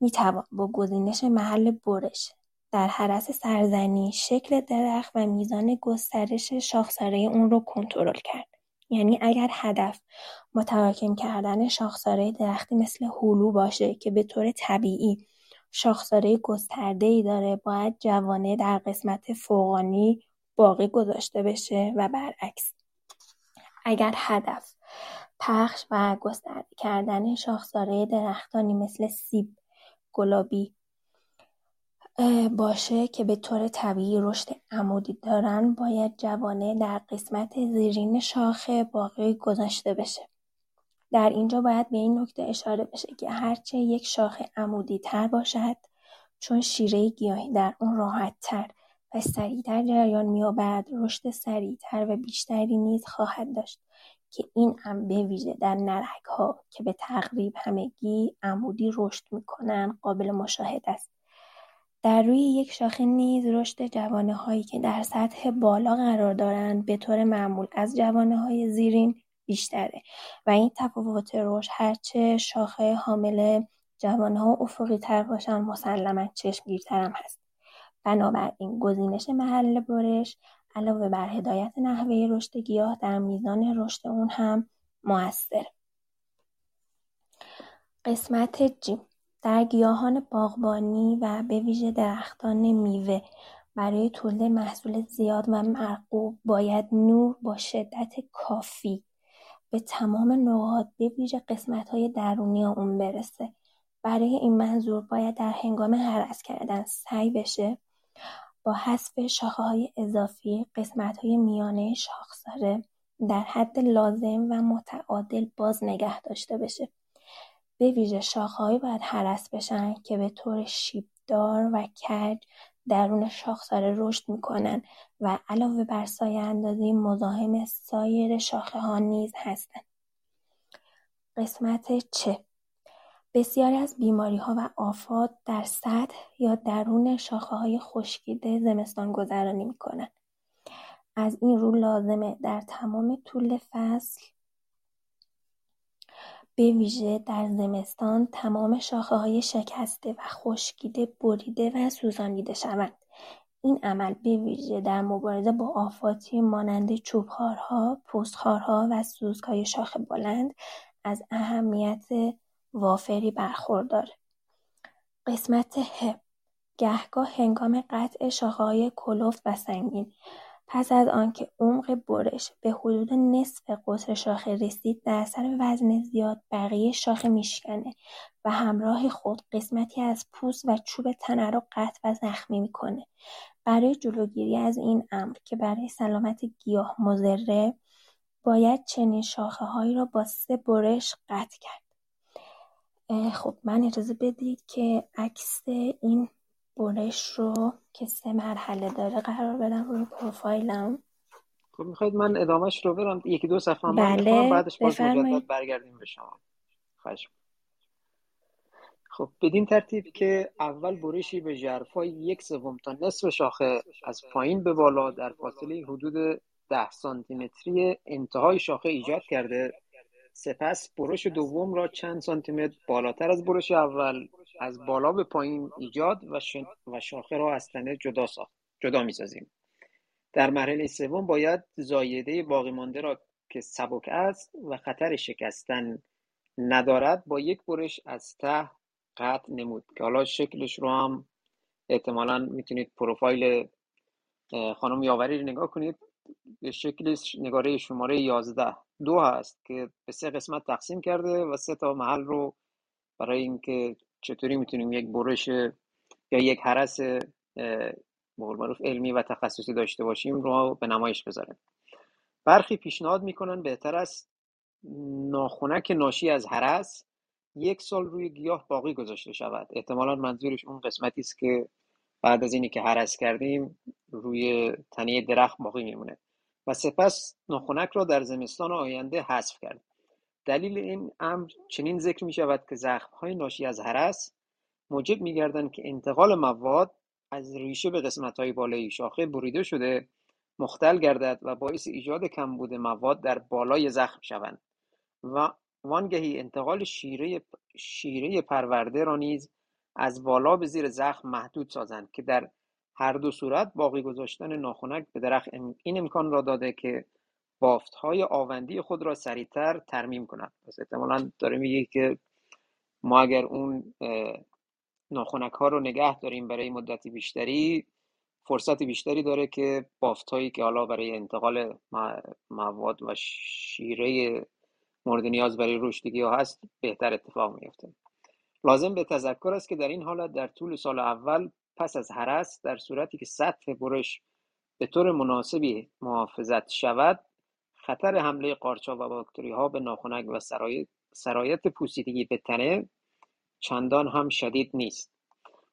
می‌توان با گزینش محل برش در حرس سرزنی شکل درخت و میزان گسترش شاخساره اون رو کنترل کرد. یعنی اگر هدف متراکم کردن شاخساره درختی مثل هلو باشه که به طور طبیعی شاخساره ای داره باید جوانه در قسمت فوقانی باقی گذاشته بشه و برعکس. اگر هدف پخش و گسترده کردن شاخساره درختانی مثل سیب گلابی باشه که به طور طبیعی رشد عمودی دارن باید جوانه در قسمت زیرین شاخه باقی گذاشته بشه. در اینجا باید به این نکته اشاره بشه که هرچه یک شاخه عمودی تر باشد چون شیره گیاهی در اون راحت تر و سریعتر جریان مییابد رشد سریعتر و بیشتری نیز خواهد داشت. که این هم به ویژه در نرک ها که به تقریب همگی عمودی رشد می‌کنن قابل مشاهده است. در روی یک شاخه نیز رشد جوانه هایی که در سطح بالا قرار دارند به طور معمول از جوانه های زیرین بیشتره و این تفاوت رشد هرچه شاخه حامل جوانه ها افقی تر باشن مسلما چشمگیرتر هست. بنابراین گزینش محل برش علاوه بر هدایت نحوه رشد گیاه در میزان رشد اون هم موثر. قسمت جیم در گیاهان باغبانی و به ویژه درختان میوه برای تولید محصول زیاد و مرغوب باید نور با شدت کافی به تمام نقاط ویژه های درونی اون برسه. برای این منظور باید در هنگام هرس کردن سعی بشه با حذف های اضافی های میانه شاخساره در حد لازم و متعادل باز نگه داشته بشه به ویژه شاخههایی باید هرس بشن که به طور شیبدار و کج درون شاخساره رشد می‌کنن و علاوه بر سایه اندازی مزاحم سایر شاخه ها نیز هستند. قسمت چه بسیاری از بیماری ها و آفات در سطح یا درون شاخه های خشکیده زمستان گذرانی می کنند. از این رو لازمه در تمام طول فصل به ویژه در زمستان تمام شاخه های شکسته و خشکیده بریده و سوزانیده شوند. این عمل به ویژه در مبارزه با آفاتی مانند چوبخارها، پستخارها و سوزکای شاخه بلند از اهمیت وافری برخورداره. قسمت ه گهگاه هنگام قطع های کلفت و سنگین. پس از آنکه عمق برش به حدود نصف قطر شاخه رسید در اثر وزن زیاد بقیه شاخه میشکنه و همراه خود قسمتی از پوست و چوب تنه را قطع و زخمی می‌کنه. برای جلوگیری از این امر که برای سلامت گیاه مضره باید چنین هایی را با سه برش قطع کرد. خب من اجازه بدید که عکس این برش رو که سه مرحله داره قرار بدم روی پروفایلم. خب می‌خواید من ادامهش رو برم یکی دو صفحه هم بله بعدش باز مجدد برگردیم به شما. خشم خب بدین ترتیب که اول برشی به جرفای یک سوم تا نصف شاخه از پایین به بالا در فاصله حدود ده سانتیمتری انتهای شاخه ایجاد کرده. سپس برش دوم را چند سانتیمتر بالاتر از برش اول از بالا به پایین ایجاد و, شاخه را از تنه جدا ساخت. جدا می‌سازیم. در مرحله سوم باید زایده باقی مانده را که سبک است و خطر شکستن ندارد با یک برش از ته قطع نمود که حالا شکلش رو هم احتمالا می‌تونید پروفایل خانم یاوری رو نگاه کنید. به شکلش نگاره شماره 11 دو هست که به سه قسمت تقسیم کرده و سه تا محل رو برای اینکه چطوری می‌تونیم یک برش یا یک حرس معروف علمی و تخصصی داشته باشیم رو به نمایش بذاره برخی پیشنهاد می‌کنن بهتر است ناخونک ناشی از هرس یک سال روی گیاه باقی گذاشته شود. احتمالا منظورش اون قسمتی است که بعد از اینی که هرس کردیم روی تنه درخت باقی میمونه. و سپس ناخونک را در زمستان آینده حذف کرد. دلیل این امر چنین ذکر می شود که زخم های ناشی از هرس موجب می گردند که انتقال مواد از ریشه به قسمت های بالای شاخه بریده شده مختل گردد و باعث ایجاد کمبود مواد در بالای زخم شوند و وانگهی انتقال شیره, شیره پرورده را نیز از بالا به زیر زخم محدود سازند که در هر دو صورت باقی گذاشتن ناخنک به درخت این امکان را داده که بافت های آوندی خود را سریعتر ترمیم کند پس احتمالا داره میگه که ما اگر اون ناخونک ها رو نگه داریم برای مدتی بیشتری فرصت بیشتری داره که بافت هایی که حالا برای انتقال مواد و شیره مورد نیاز برای رشدگی ها هست بهتر اتفاق میفته لازم به تذکر است که در این حالت در طول سال اول پس از هرس در صورتی که سطح برش به طور مناسبی محافظت شود خطر حمله قارچا و باکتری ها به ناخنک و سرایت پوسیدگی به تنه چندان هم شدید نیست.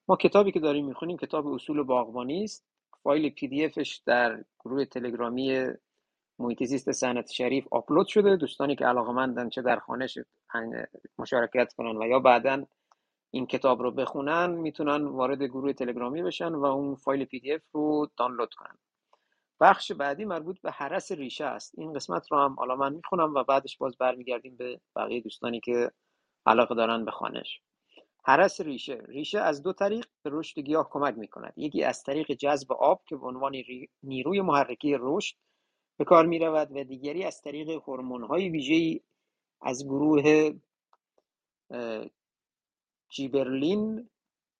ما کتابی که داریم می‌خونیم کتاب اصول باغبانی است. فایل PDF ش در گروه تلگرامی محیط زیست صنعتی شریف آپلود شده. دوستانی که علاقه چه در خوانش مشارکت کنن و یا بعدا این کتاب رو بخونن می‌تونن وارد گروه تلگرامی بشن و اون فایل PDF رو دانلود کنن. بخش بعدی مربوط به هرس ریشه است. این قسمت رو هم حالا من می‌خونم و بعدش باز برمیگردیم به بقیه دوستانی که علاقه دارن به خانش حرس ریشه. ریشه از دو طریق به رشد گیاه کمک می‌کند. یکی از طریق جذب آب که به عنوان نیروی محرکه رشد به کار می رود و دیگری از طریق هورمون های ویژه‌ای از گروه جیبرلین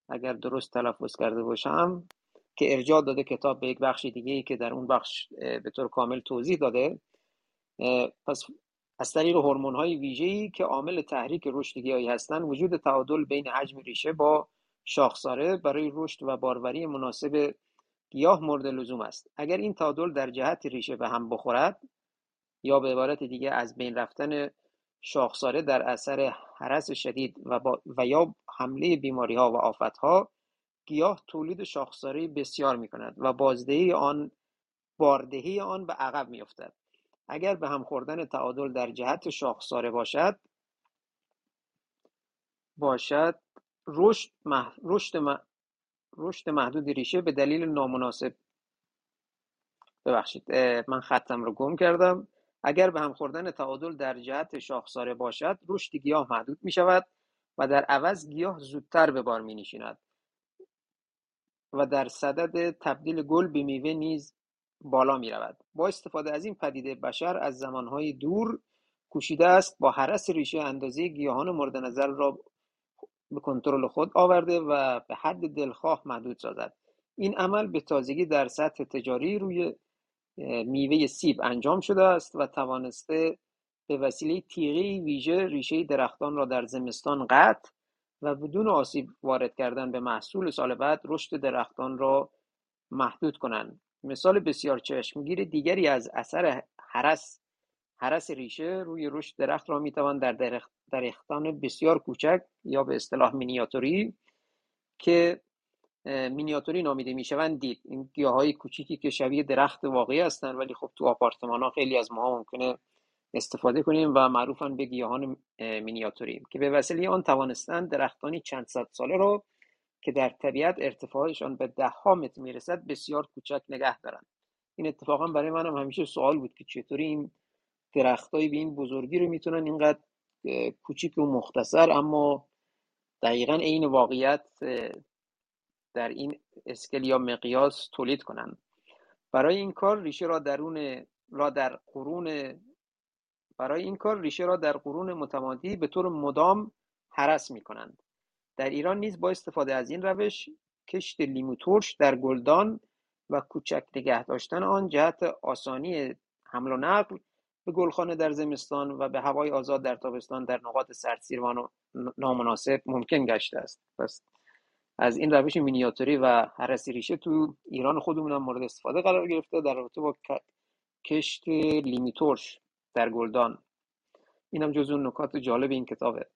اگر درست تلفظ کرده باشم که ارجاع داده کتاب به یک بخش دیگه ای که در اون بخش به طور کامل توضیح داده پس از طریق هورمون های ویژه‌ای که عامل تحریک رشد گیاهی هستند وجود تعادل بین حجم ریشه با شاخساره برای رشد و باروری مناسب گیاه مورد لزوم است. اگر این تعادل در جهت ریشه به هم بخورد یا به عبارت دیگه از بین رفتن شاخساره در اثر حرس شدید و, و یا حمله بیماری ها و آفت ها گیاه تولید شاخساره بسیار می کند و بازدهی آن باردهی آن به عقب می افتد. اگر به هم خوردن تعادل در جهت شاخساره باشد باشد رشد مح... رشد, رشد محدود ریشه به دلیل نامناسب ببخشید من خطم رو گم کردم اگر به هم خوردن تعادل در جهت شاخساره باشد رشد گیاه محدود می شود و در عوض گیاه زودتر به بار می نشیند و در صدد تبدیل گل به میوه نیز بالا می رود. با استفاده از این پدیده بشر از زمانهای دور کوشیده است با حرس ریشه اندازه گیاهان مورد نظر را به کنترل خود آورده و به حد دلخواه محدود سازد این عمل به تازگی در سطح تجاری روی میوه سیب انجام شده است و توانسته به وسیله تیغه ویژه ریشه درختان را در زمستان قطع و بدون آسیب وارد کردن به محصول سال بعد رشد درختان را محدود کنند. مثال بسیار چشمگیر دیگری از اثر حرس حرس ریشه روی رشد درخت را می‌توان در درختان بسیار کوچک یا به اصطلاح مینیاتوری که مینیاتوری نامیده می‌شوند. دید این گیاه های کوچیکی که شبیه درخت واقعی هستند ولی خب تو آپارتمان ها خیلی از ما ممکنه استفاده کنیم و معروفن به گیاهان مینیاتوری که به وسیله آن توانستند درختانی چند صد ساله رو که در طبیعت ارتفاعشان به ده ها متر می‌رسد بسیار کوچک نگه دارند. این اتفاقا برای منم همیشه سوال بود که چطوری این درختایی به این بزرگی رو می‌تونن اینقدر کوچیک و مختصر اما دقیقا عین واقعیت در این اسکل یا مقیاس تولید کنند. برای این کار ریشه را درون را در قرون برای این کار ریشه را در قرون متمادی به طور مدام حرس می کنند در ایران نیز با استفاده از این روش کشت لیمو ترش در گلدان و کوچک نگه داشتن آن جهت آسانی حمل و نقل به گلخانه در زمستان و به هوای آزاد در تابستان در نقاط سردسیر و نامناسب ممکن گشته است. پس از این روش مینیاتوری و هرسی ریشه تو ایران خودمون هم مورد استفاده قرار گرفته در رابطه با کشت لیمیتورش در گلدان. این هم جزو نکات جالب این کتابه.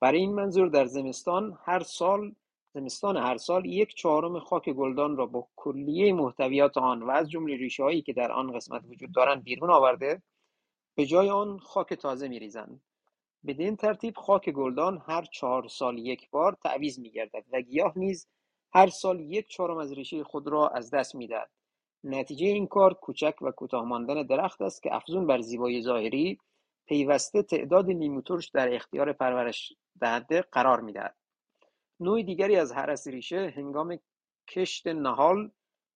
برای این منظور در زمستان هر سال زمستان هر سال یک چهارم خاک گلدان را با کلیه محتویات آن و از جمله ریشه هایی که در آن قسمت وجود دارند بیرون آورده به جای آن خاک تازه میریزند. بدین ترتیب خاک گلدان هر چهار سال یک بار تعویض میگردد و گیاه نیز هر سال یک چهارم از ریشه خود را از دست می‌دهد. نتیجه این کار کوچک و کوتاه ماندن درخت است که افزون بر زیبایی ظاهری پیوسته تعداد نیموترش در اختیار پرورش دهنده قرار می‌دهد. نوع دیگری از هرس ریشه هنگام کشت نهال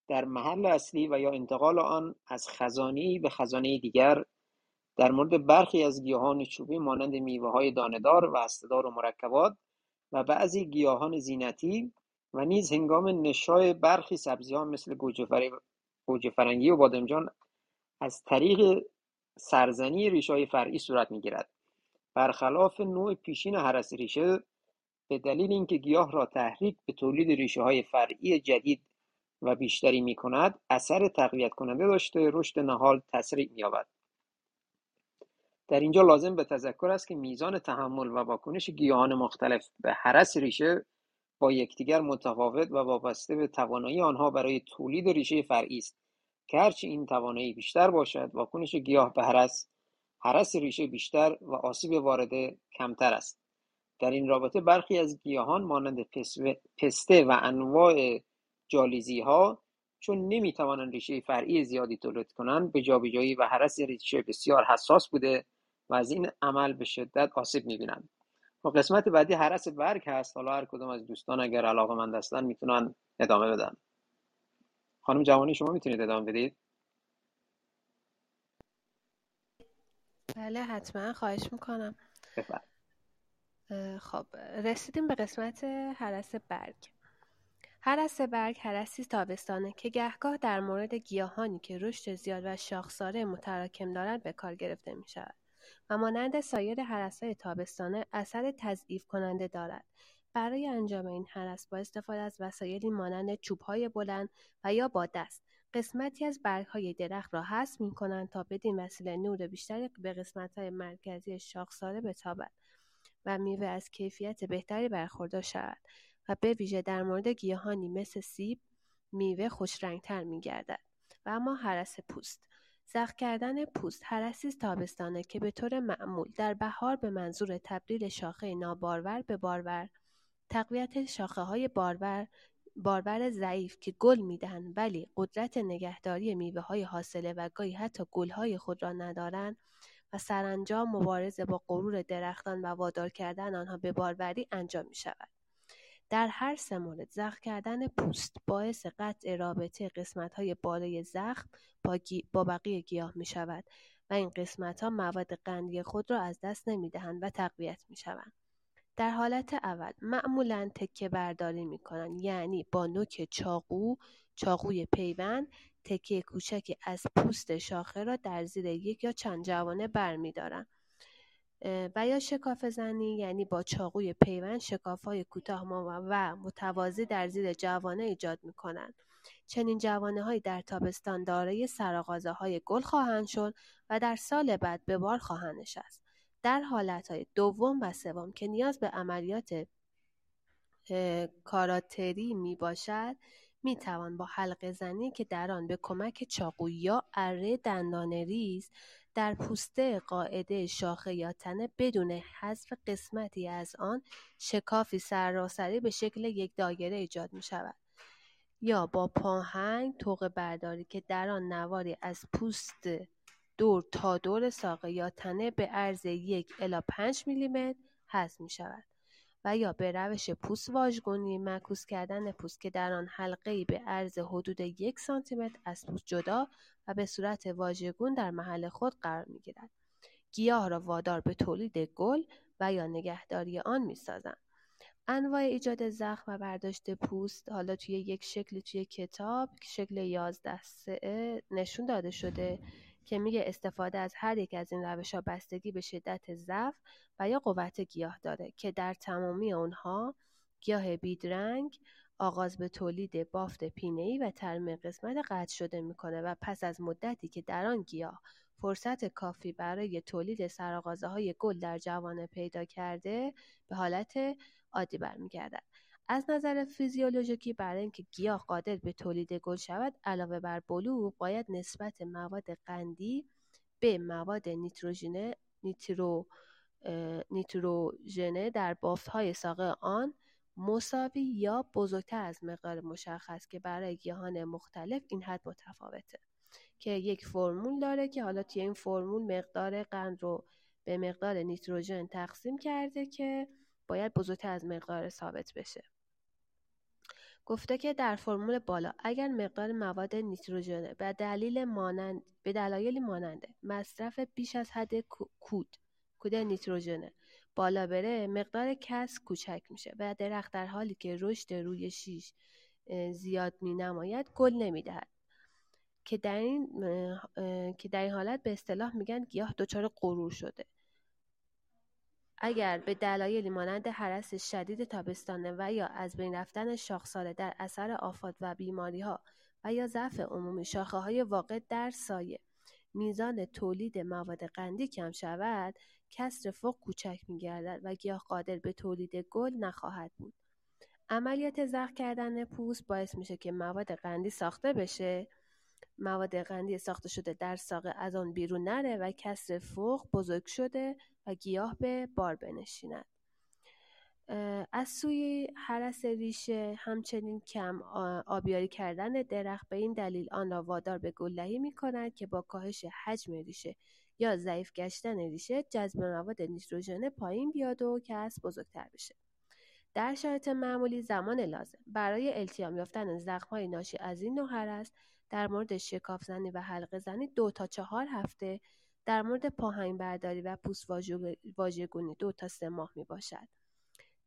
در محل اصلی و یا انتقال آن از خزانه به خزانه دیگر در مورد برخی از گیاهان چوبی مانند میوه‌های دانهدار و استدار و مرکبات و بعضی گیاهان زینتی و نیز هنگام نشای برخی سبزیها مثل گوجه فرنگی و بادمجان از طریق سرزنی ریشه‌های فرعی صورت می‌گیرد. برخلاف نوع پیشین هرس ریشه به دلیل اینکه گیاه را تحریک به تولید ریشه های فرعی جدید و بیشتری می کند اثر تقویت کننده داشته رشد نهال تسریع می یابد در اینجا لازم به تذکر است که میزان تحمل و واکنش گیاهان مختلف به هرس ریشه با یکدیگر متفاوت و وابسته به توانایی آنها برای تولید ریشه فرعی است. که هرچی این توانایی بیشتر باشد واکنش گیاه به هرس هرس ریشه بیشتر و آسیب وارده کمتر است. در این رابطه برخی از گیاهان مانند پسته و انواع ها چون نمی‌توانند ریشه فرعی زیادی تولید کنند به جابجایی و هرس ریشه بسیار حساس بوده و از این عمل به شدت آسیب می‌بینند. و قسمت بعدی هرس برگ هست. حالا هر کدوم از دوستان اگر علاقه مند هستن می‌تونن ادامه بدن. خانم جوانی شما می‌تونید ادامه بدید؟ بله حتما. خواهش می‌کنم. خب رسیدیم به قسمت حرس برگ. حرس برگ حرسی تابستانه که گهگاه در مورد گیاهانی که رشد زیاد و شاخساره متراکم دارند به کار گرفته می شود و مانند سایر های تابستانه اثر تضعیف کننده دارد. برای انجام این حرس با استفاده از وسایلی مانند های بلند و یا با دست قسمتی از های درخت را حذف می کنند تا بدین وسیله نور بیشتری به های مرکزی شاخساره بتابد و میوه از کیفیت بهتری برخوردار شود و به ویژه در مورد گیاهانی مثل سیب میوه خوشرنگتر میگردد. و اما حرس پوست. زخ کردن پوست حرسی تابستانه که به طور معمول در بهار به منظور تبدیل شاخه نابارور به بارور تقویت شاخه های بارور بارور ضعیف که گل می‌دهند ولی قدرت نگهداری میوه های حاصله و گاهی حتی گل های خود را ندارند و سرانجام مبارزه با غرور درختان و وادار کردن آنها به باروری انجام می شود. در هر سه مورد زخم کردن پوست باعث قطع رابطه قسمت های بالای زخم با, بقیه گیاه می شود و این قسمت ها مواد قندی خود را از دست نمی دهند و تقویت می شوند. در حالت اول معمولا تکه برداری می کنند یعنی با نوک چاقو چاقوی پیوند تکه کوچکی از پوست شاخه را در زیر یک یا چند جوانه برمیدارند و یا شکاف زنی یعنی با چاقوی پیوند شکاف های کوتاه و متوازی در زیر جوانه ایجاد می کنند. چنین جوانه های در تابستان دارای سراغازه های گل خواهند شد و در سال بعد به بار خواهند نشست. در حالت های دوم و سوم که نیاز به عملیات کاراتری می باشد می توان با حلقه زنی که در آن به کمک چاقو یا اره دندانه ریز در پوسته قاعده شاخه یا تنه بدون حذف قسمتی از آن شکافی سراسری به شکل یک دایره ایجاد می شود. یا با پاهنگ توق برداری که در آن نواری از پوست دور تا دور ساقه یا تنه به عرض یک الی 5 میلیمتر حذف می شود. و یا به روش پوست واژگونی معکوس کردن پوست که در آن حلقه‌ای به عرض حدود یک سانتیمتر از پوست جدا و به صورت واژگون در محل خود قرار می‌گیرد. گیاه را وادار به تولید گل و یا نگهداری آن می‌سازند انواع ایجاد زخم و برداشت پوست حالا توی یک شکل توی کتاب شکل یازده نشون داده شده. که میگه استفاده از هر یک از این روش ها بستگی به شدت ضعف و یا قوت گیاه داره که در تمامی اونها گیاه بیدرنگ آغاز به تولید بافت پینه‌ای و ترمیم قسمت قطع شده می‌کنه و پس از مدتی که در آن گیاه فرصت کافی برای تولید های گل در جوانه پیدا کرده به حالت عادی برمیگردد. از نظر فیزیولوژیکی برای اینکه گیاه قادر به تولید گل شود علاوه بر بلوغ باید نسبت مواد قندی به مواد نیتروژنه نیترو نیتروژنه در های ساقه آن مساوی یا بزرگتر از مقدار مشخص که برای گیاهان مختلف این حد متفاوته که یک فرمول داره که حالا توی این فرمول مقدار قند رو به مقدار نیتروژن تقسیم کرده که باید بزرگتر از مقدار ثابت بشه. گفته که در فرمول بالا اگر مقدار مواد نیتروژن به دلیل مانند به دلایلی ماننده مصرف بیش از حد کود کود نیتروژنه بالا بره مقدار کس کوچک میشه و درخت در حالی که رشد روی شیش زیاد می نماید گل نمی‌دهد. که در این که در این حالت به اصطلاح میگن گیاه دچار غرور شده. اگر به دلایلی مانند حرس شدید تابستانه و یا از بین رفتن شاخساره در اثر آفات و بیماری ها و یا ضعف عمومی شاخه های واقع در سایه میزان تولید مواد قندی کم شود کسر فوق کوچک میگردد و گیاه قادر به تولید گل نخواهد بود. عملیات زخم کردن پوست باعث میشه که مواد قندی ساخته بشه. مواد قندی ساخته شده در ساقه از آن بیرون نره و کسر فوق بزرگ شده و گیاه به بار بنشیند. از سوی حرس ریشه همچنین کم آبیاری کردن درخت به این دلیل آن را وادار به گلهی می کند که با کاهش حجم ریشه یا ضعیف گشتن ریشه جذب مواد نیتروژن پایین بیاد و کس بزرگتر بشه. در شرایط معمولی زمان لازم. برای التیام یافتن زخمهای ناشی از این نوع هرس در مورد شکاف زنی و حلقه زنی دو تا چهار هفته در مورد پاهنگ برداری و پوست واژگونی دو تا سه ماه می باشد.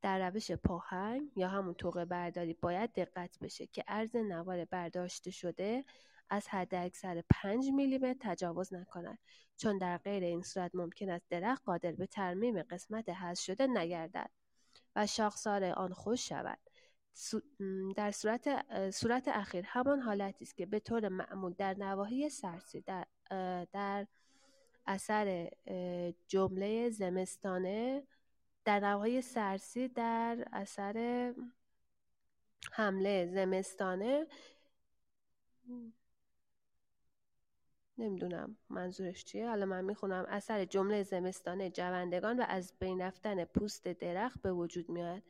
در روش پاهنگ یا همون توقه برداری باید دقت بشه که عرض نوار برداشته شده از حد اکثر 5 میلیمتر تجاوز نکند چون در غیر این صورت ممکن است درخت قادر به ترمیم قسمت حذف شده نگردد و شاخسار آن خوش شود در صورت, صورت اخیر همان حالتی است که به طور معمول در نواحی سرسی در, در اثر جمله زمستانه در نواحی سرسی در اثر حمله زمستانه. نمی‌دونم منظورش چیه. حالا من می‌خونم. اثر جمله زمستانه جوندگان و از بین رفتن پوست درخت به وجود میاد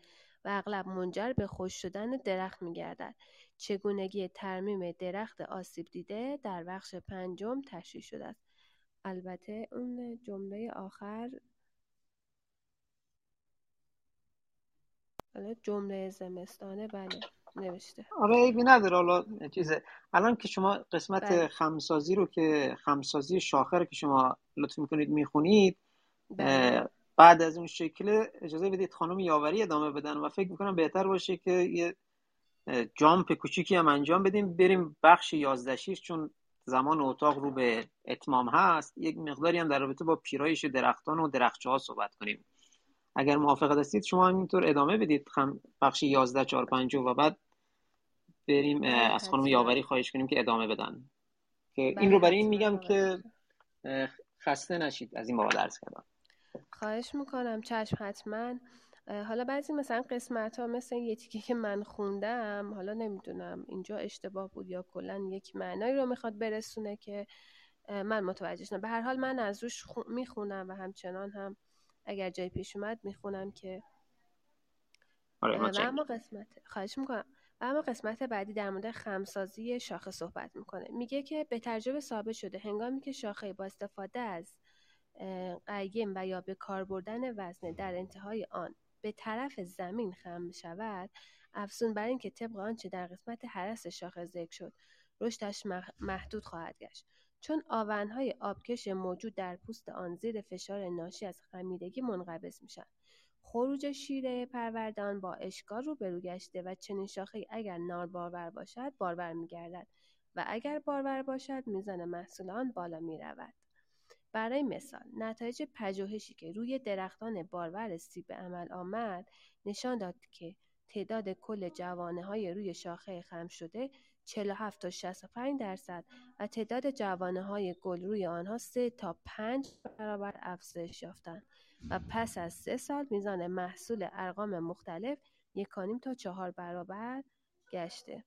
و اغلب منجر به خوش شدن درخت میگردد. چگونگی ترمیم درخت آسیب دیده در بخش پنجم تشریح شده است. البته اون جمله آخر حالا جمله زمستانه بله نوشته آره ایبی نداره حالا چیزه الان که شما قسمت بله. خمسازی رو که خمسازی شاخه رو که شما لطف می‌کنید می‌خونید بله. بعد از اون شکل اجازه بدید خانم یاوری ادامه بدن و فکر می‌کنم بهتر باشه که یه جامپ کوچیکی هم انجام بدیم بریم بخش یازدشیش چون زمان اتاق رو به اتمام هست یک مقداری هم در رابطه با پیرایش درختان و درختچه ها صحبت کنیم. اگر موافقت هستید شما همینطور ادامه بدید. خم بخش 11 4 5 و بعد بریم بله، از خانم یاوری خواهش کنیم که ادامه بدن. که این رو بله، برای این میگم که خسته نشید از این بابا درس کردم. خواهش می‌کنم. چشم حتما. حالا بعضی مثلا قسمت ها مثل یه تیکه که من خوندم حالا نمی‌دونم اینجا اشتباه بود یا کلا یک معنایی رو می‌خواد برسونه که من متوجه شدم. به هر حال من از روش می‌خونم و همچنان هم اگر جای پیش اومد می‌خونم که آره و اما قسمت خواهش می‌کنم. و اما قسمت بعدی در مورد خمسازی شاخه صحبت می‌کنه. میگه که به تجربه ثابت شده. هنگامی که شاخه با استفاده از قیم و یا به کار بردن وزنه در انتهای آن به طرف زمین خم شود افزون بر اینکه طبق آنچه در قسمت حرس شاخه ذکر شد رشدش محدود خواهد گشت. چون آونهای آبکش موجود در پوست آن زیر فشار ناشی از خمیدگی منقبض میشن. خروج شیره پروردان با اشکال رو گشته و چنین شاخه اگر نار بارور باشد بارور میگردد و اگر بارور باشد میزان محصول آن بالا می‌رود. برای مثال نتایج پژوهشی که روی درختان بارور سیب به عمل آمد نشان داد که تعداد کل جوانه های روی شاخه خم شده 47 تا 65 درصد و تعداد جوانه های گل روی آنها 3 تا 5 برابر افزایش یافتند. و پس از سه سال میزان محصول ارقام مختلف یکانیم تا چهار برابر گشته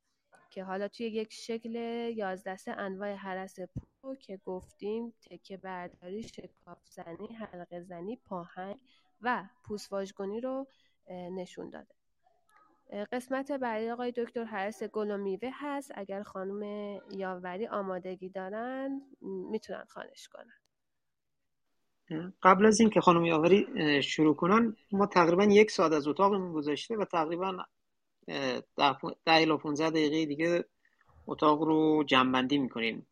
که حالا توی یک شکل یازدسته انواع حرس پو که گفتیم تکه برداری شکاف زنی حلقه زنی پاهنگ و پوست واژگونی رو نشون داده. قسمت بعدی آقای دکتر حرس گل و میوه هست. اگر خانم یاوری آمادگی دارن می‌تونن خانش کنن. قبل از اینکه خانم یاوری شروع کنن ما تقریبا یک ساعت از اتاقمون گذاشته و تقریبا ده الا 15 دقیقه دیگه اتاق رو جنبندی می‌کنیم.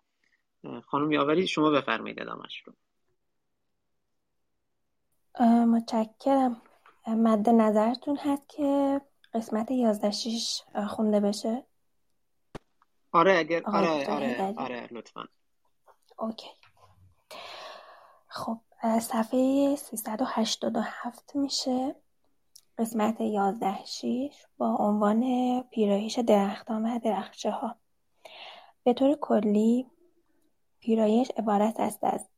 خانم یاوری شما بفرمایید ادامش رو. متشکرم. مد نظرتون هست که قسمت 11 شیش خونده بشه؟ آره اگر آره آره آره لطفا. اوکی. خب صفحه 387 میشه. قسمت 11 شیش با عنوان پیرایش درختان و درخچه ها به طور کلی پیرایش عبارت است از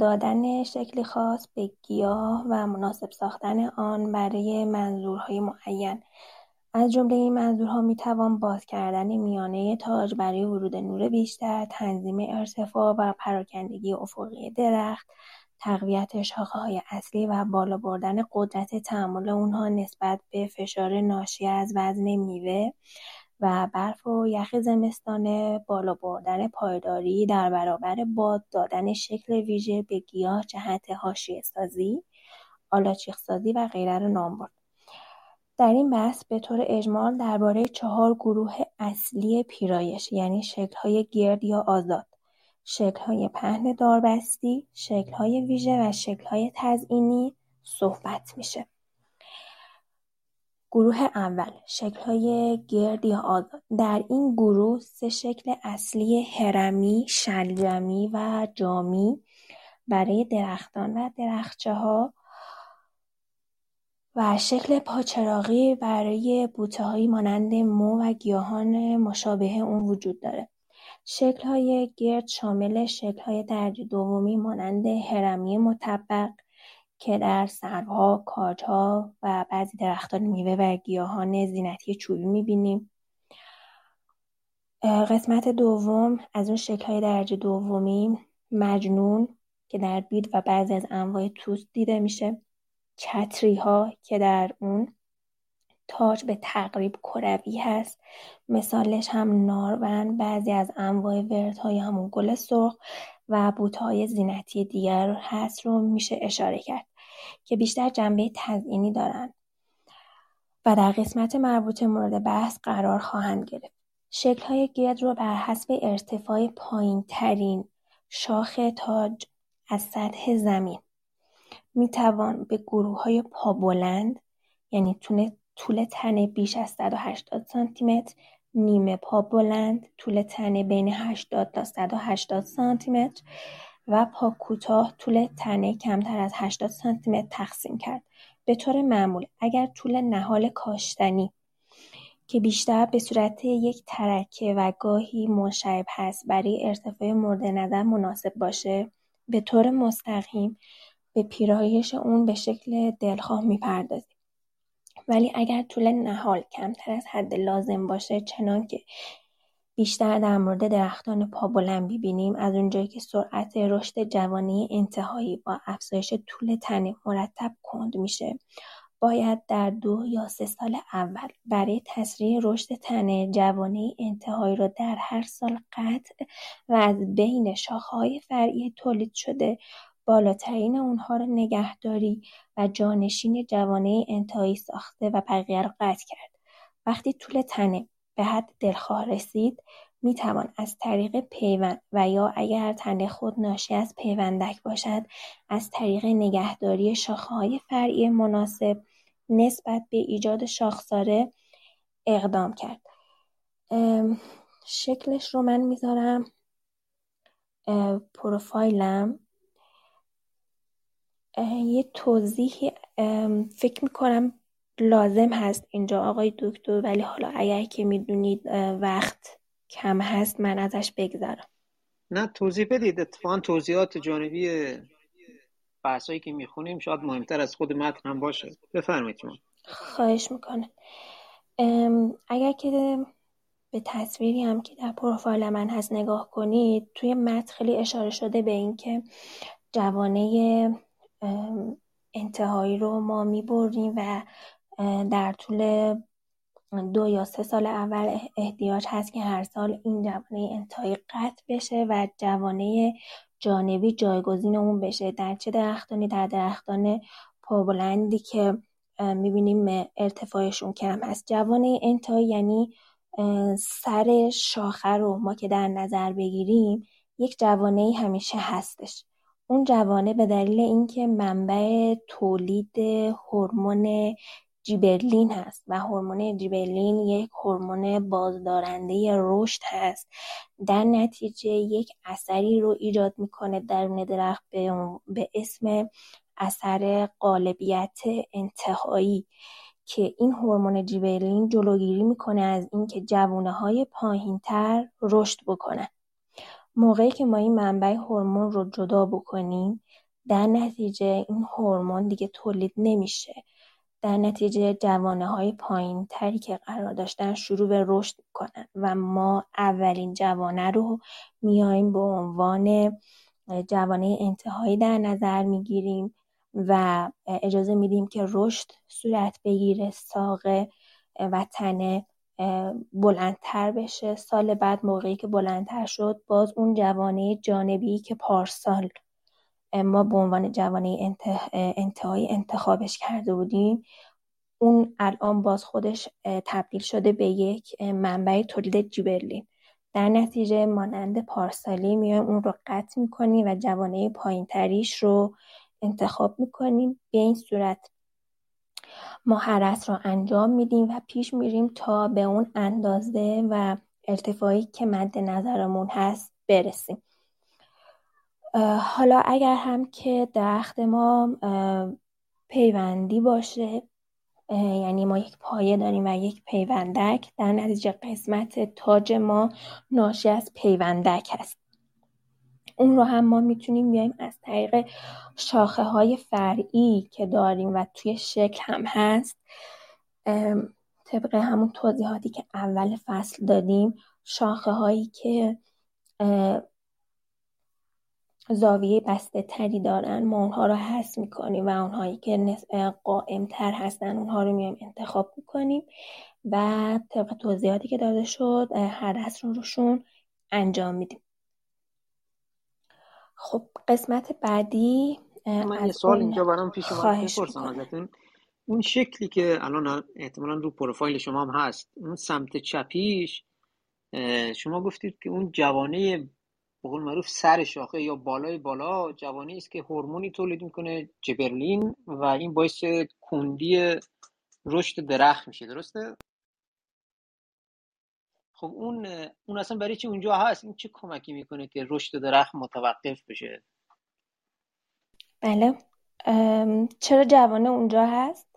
دادن شکلی خاص به گیاه و مناسب ساختن آن برای منظورهای معین. از جمله این منظورها می‌توان باز کردن میانه تاج برای ورود نور بیشتر، تنظیم ارتفاع و پراکندگی افقی درخت، تقویت های اصلی و بالا بردن قدرت تحمل اونها نسبت به فشار ناشی از وزن میوه و برف و یخ زمستانه بالا بردن پایداری در برابر باد دادن شکل ویژه به گیاه جهت حاشیه سازی آلاچیق سازی و غیره رو نام برد در این بحث به طور اجمال درباره چهار گروه اصلی پیرایش یعنی شکل‌های گرد یا آزاد شکل‌های پهن داربستی، شکل‌های ویژه و شکل‌های تزئینی صحبت میشه. گروه اول شکل‌های گرد یا آزاد در این گروه سه شکل اصلی هرمی، شلجمی و جامی برای درختان و درخچه ها و شکل پاچراغی برای بوتههایی مانند مو و گیاهان مشابه اون وجود داره. شکل‌های گرد شامل شکل‌های درجه دومی مانند هرمی مطبق که در سرها، کاجها و بعضی درختان میوه و گیاهان زینتی چوبی می‌بینیم. قسمت دوم از اون شکل‌های درجه دومی مجنون که در بید و بعضی از انواع توست دیده میشه چتری ها که در اون تاج به تقریب کروی هست مثالش هم نارون بعضی از انواع های همون گل سرخ و های زینتی دیگر هست رو میشه اشاره کرد که بیشتر جنبه تزئینی دارن و در قسمت مربوط مورد بحث قرار خواهند گرفت. شکل های گرد رو بر حسب ارتفاع پایین ترین شاخ تاج از سطح زمین می‌توان به گروه های پابلند یعنی تونه طول تنه بیش از 180 سانتیمتر نیمه پا بلند طول تنه بین 80 تا 180 سانتیمتر و پا کوتاه طول تنه کمتر از 80 سانتیمتر تقسیم کرد. به طور معمول اگر طول نهال کاشتنی که بیشتر به صورت یک ترکه و گاهی منشعب هست برای ارتفاع مورد نظر مناسب باشه به طور مستقیم به پیرایش اون به شکل دلخواه می‌پردازیم. ولی اگر طول نهال کمتر از حد لازم باشه چنانکه بیشتر در مورد درختان پابلند ببینیم از اونجایی که سرعت رشد جوانی انتهایی با افزایش طول تنه مرتب کند میشه. باید در دو یا سه سال اول برای تسریع رشد تنه جوانه انتهایی را در هر سال قطع و از بین شاخه‌های فرعی تولید شده بالاترین اونها را نگهداری و جانشین جوانه انتهایی ساخته و بقیه را قطع کرد. وقتی طول تنه به حد دلخواه رسید می توان از طریق پیوند و یا اگر تنه خود ناشی از پیوندک باشد از طریق نگهداری های فرعی مناسب نسبت به ایجاد شاخساره اقدام کرد. شکلش رو من می‌ذارم پروفایلم یه توضیحی فکر می‌کنم لازم هست اینجا آقای دکتر ولی حالا اگر که می‌دونید وقت کم هست من ازش بگذرم. نه توضیح بدید. اتفاقا توضیحات جانبی بحثایی که می‌خونیم شاید مهمتر از خود متن هم باشه. بفرمایید شما. خواهش می‌کنه اگر که به تصویری هم که در پروفایل من هست نگاه کنید توی متن خیلی اشاره شده به اینکه جوانه انتهایی رو ما می‌بریم و در طول دو یا سه سال اول احتیاج هست که هر سال این جوانه انتهایی قطع بشه و جوانه جانبی جایگزین اون بشه. در چه درختانی؟ در درختان پابلندی که می‌بینیم ارتفاعشون کم هست. جوانه انتهایی یعنی سر شاخه رو ما که در نظر بگیریم یک جوانه همیشه هستش. اون جوانه به دلیل اینکه منبع تولید هورمون جیبرلین هست و هورمون جیبرلین یک هورمون بازدارنده رشد هست. در نتیجه یک اثری رو ایجاد می‌کنه درون درخت به, به اسم اثر قالبیت انتهایی که این هورمون جیبرلین جلوگیری می‌کنه از اینکه جوونه های پایینتر رشد بکنن. موقعی که ما این منبع هورمون رو جدا بکنیم در نتیجه این هورمون دیگه تولید نمیشه. در نتیجه جوانه های پایین تری که قرار داشتن شروع به رشد کنن و ما اولین جوانه رو میایم به عنوان جوانه انتهایی در نظر می‌گیریم و اجازه میدیم که رشد صورت بگیره ساقه و تنه بلندتر بشه. سال بعد موقعی که بلندتر شد باز اون جوانه جانبی که پارسال ما به عنوان جوانه انتهایی انتخابش کرده بودیم اون الان باز خودش تبدیل شده به یک منبع تولید جیبرلین. در نتیجه مانند پارسالی میایم اون رو قطع می‌کنیم و جوانه پایین تریش رو انتخاب می‌کنیم. به این صورت ما حرس رو انجام میدیم و پیش میریم تا به اون اندازه و ارتفاعی که مد نظرمون هست برسیم. حالا اگر هم که درخت ما پیوندی باشه یعنی ما یک پایه داریم و یک پیوندک در نتیجه قسمت تاج ما ناشی از پیوندک هست. اون رو هم ما می‌تونیم بیایم از طریق شاخه های فرعی که داریم و توی شکل هم هست طبق همون توضیحاتی که اول فصل دادیم شاخه هایی که زاویه بسته تری دارن ما اونها رو حس می‌کنیم و اونهایی که قائم تر هستن اونها رو میایم انتخاب می‌کنیم و طبق توضیحاتی که داده شد هر رو روشون انجام میدیم. خب قسمت بعدی من یه سوال اینجا برام پیش اومد بپرسم ازتون. اون شکلی که الان احتمالا رو پروفایل شما هم هست اون سمت چپیش شما گفتید که اون جوانه به قول معروف سر شاخه یا بالای بالا جوانی است که هورمونی تولید می‌کنه جبرلین و این باعث کندی رشد درخت میشه درسته؟ خب اون اون اصلا برای چی اونجا هست؟ این چه کمکی می‌کنه که رشد درخت متوقف بشه؟ بله. چرا جوانه اونجا هست؟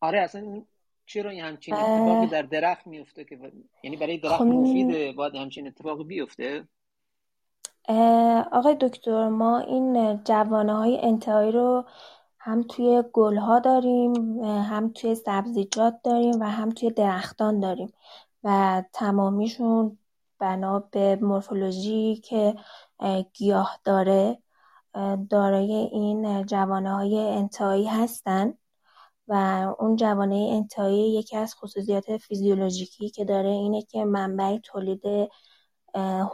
آره اصلا چرا این همچین اتفاقی در درخت میفته که یعنی برای درخت خب مفیده باید همچین اتفاقی بیفته؟ آقای دکتر ما این جوانه های انتهایی رو هم توی گل ها داریم هم توی سبزیجات داریم و هم توی درختان داریم. و تمامیشون بنا به مورفولوژی که گیاه داره دارای این جوانه های انتهایی هستن و اون جوانه انتهایی یکی از خصوصیات فیزیولوژیکی که داره اینه که منبع تولید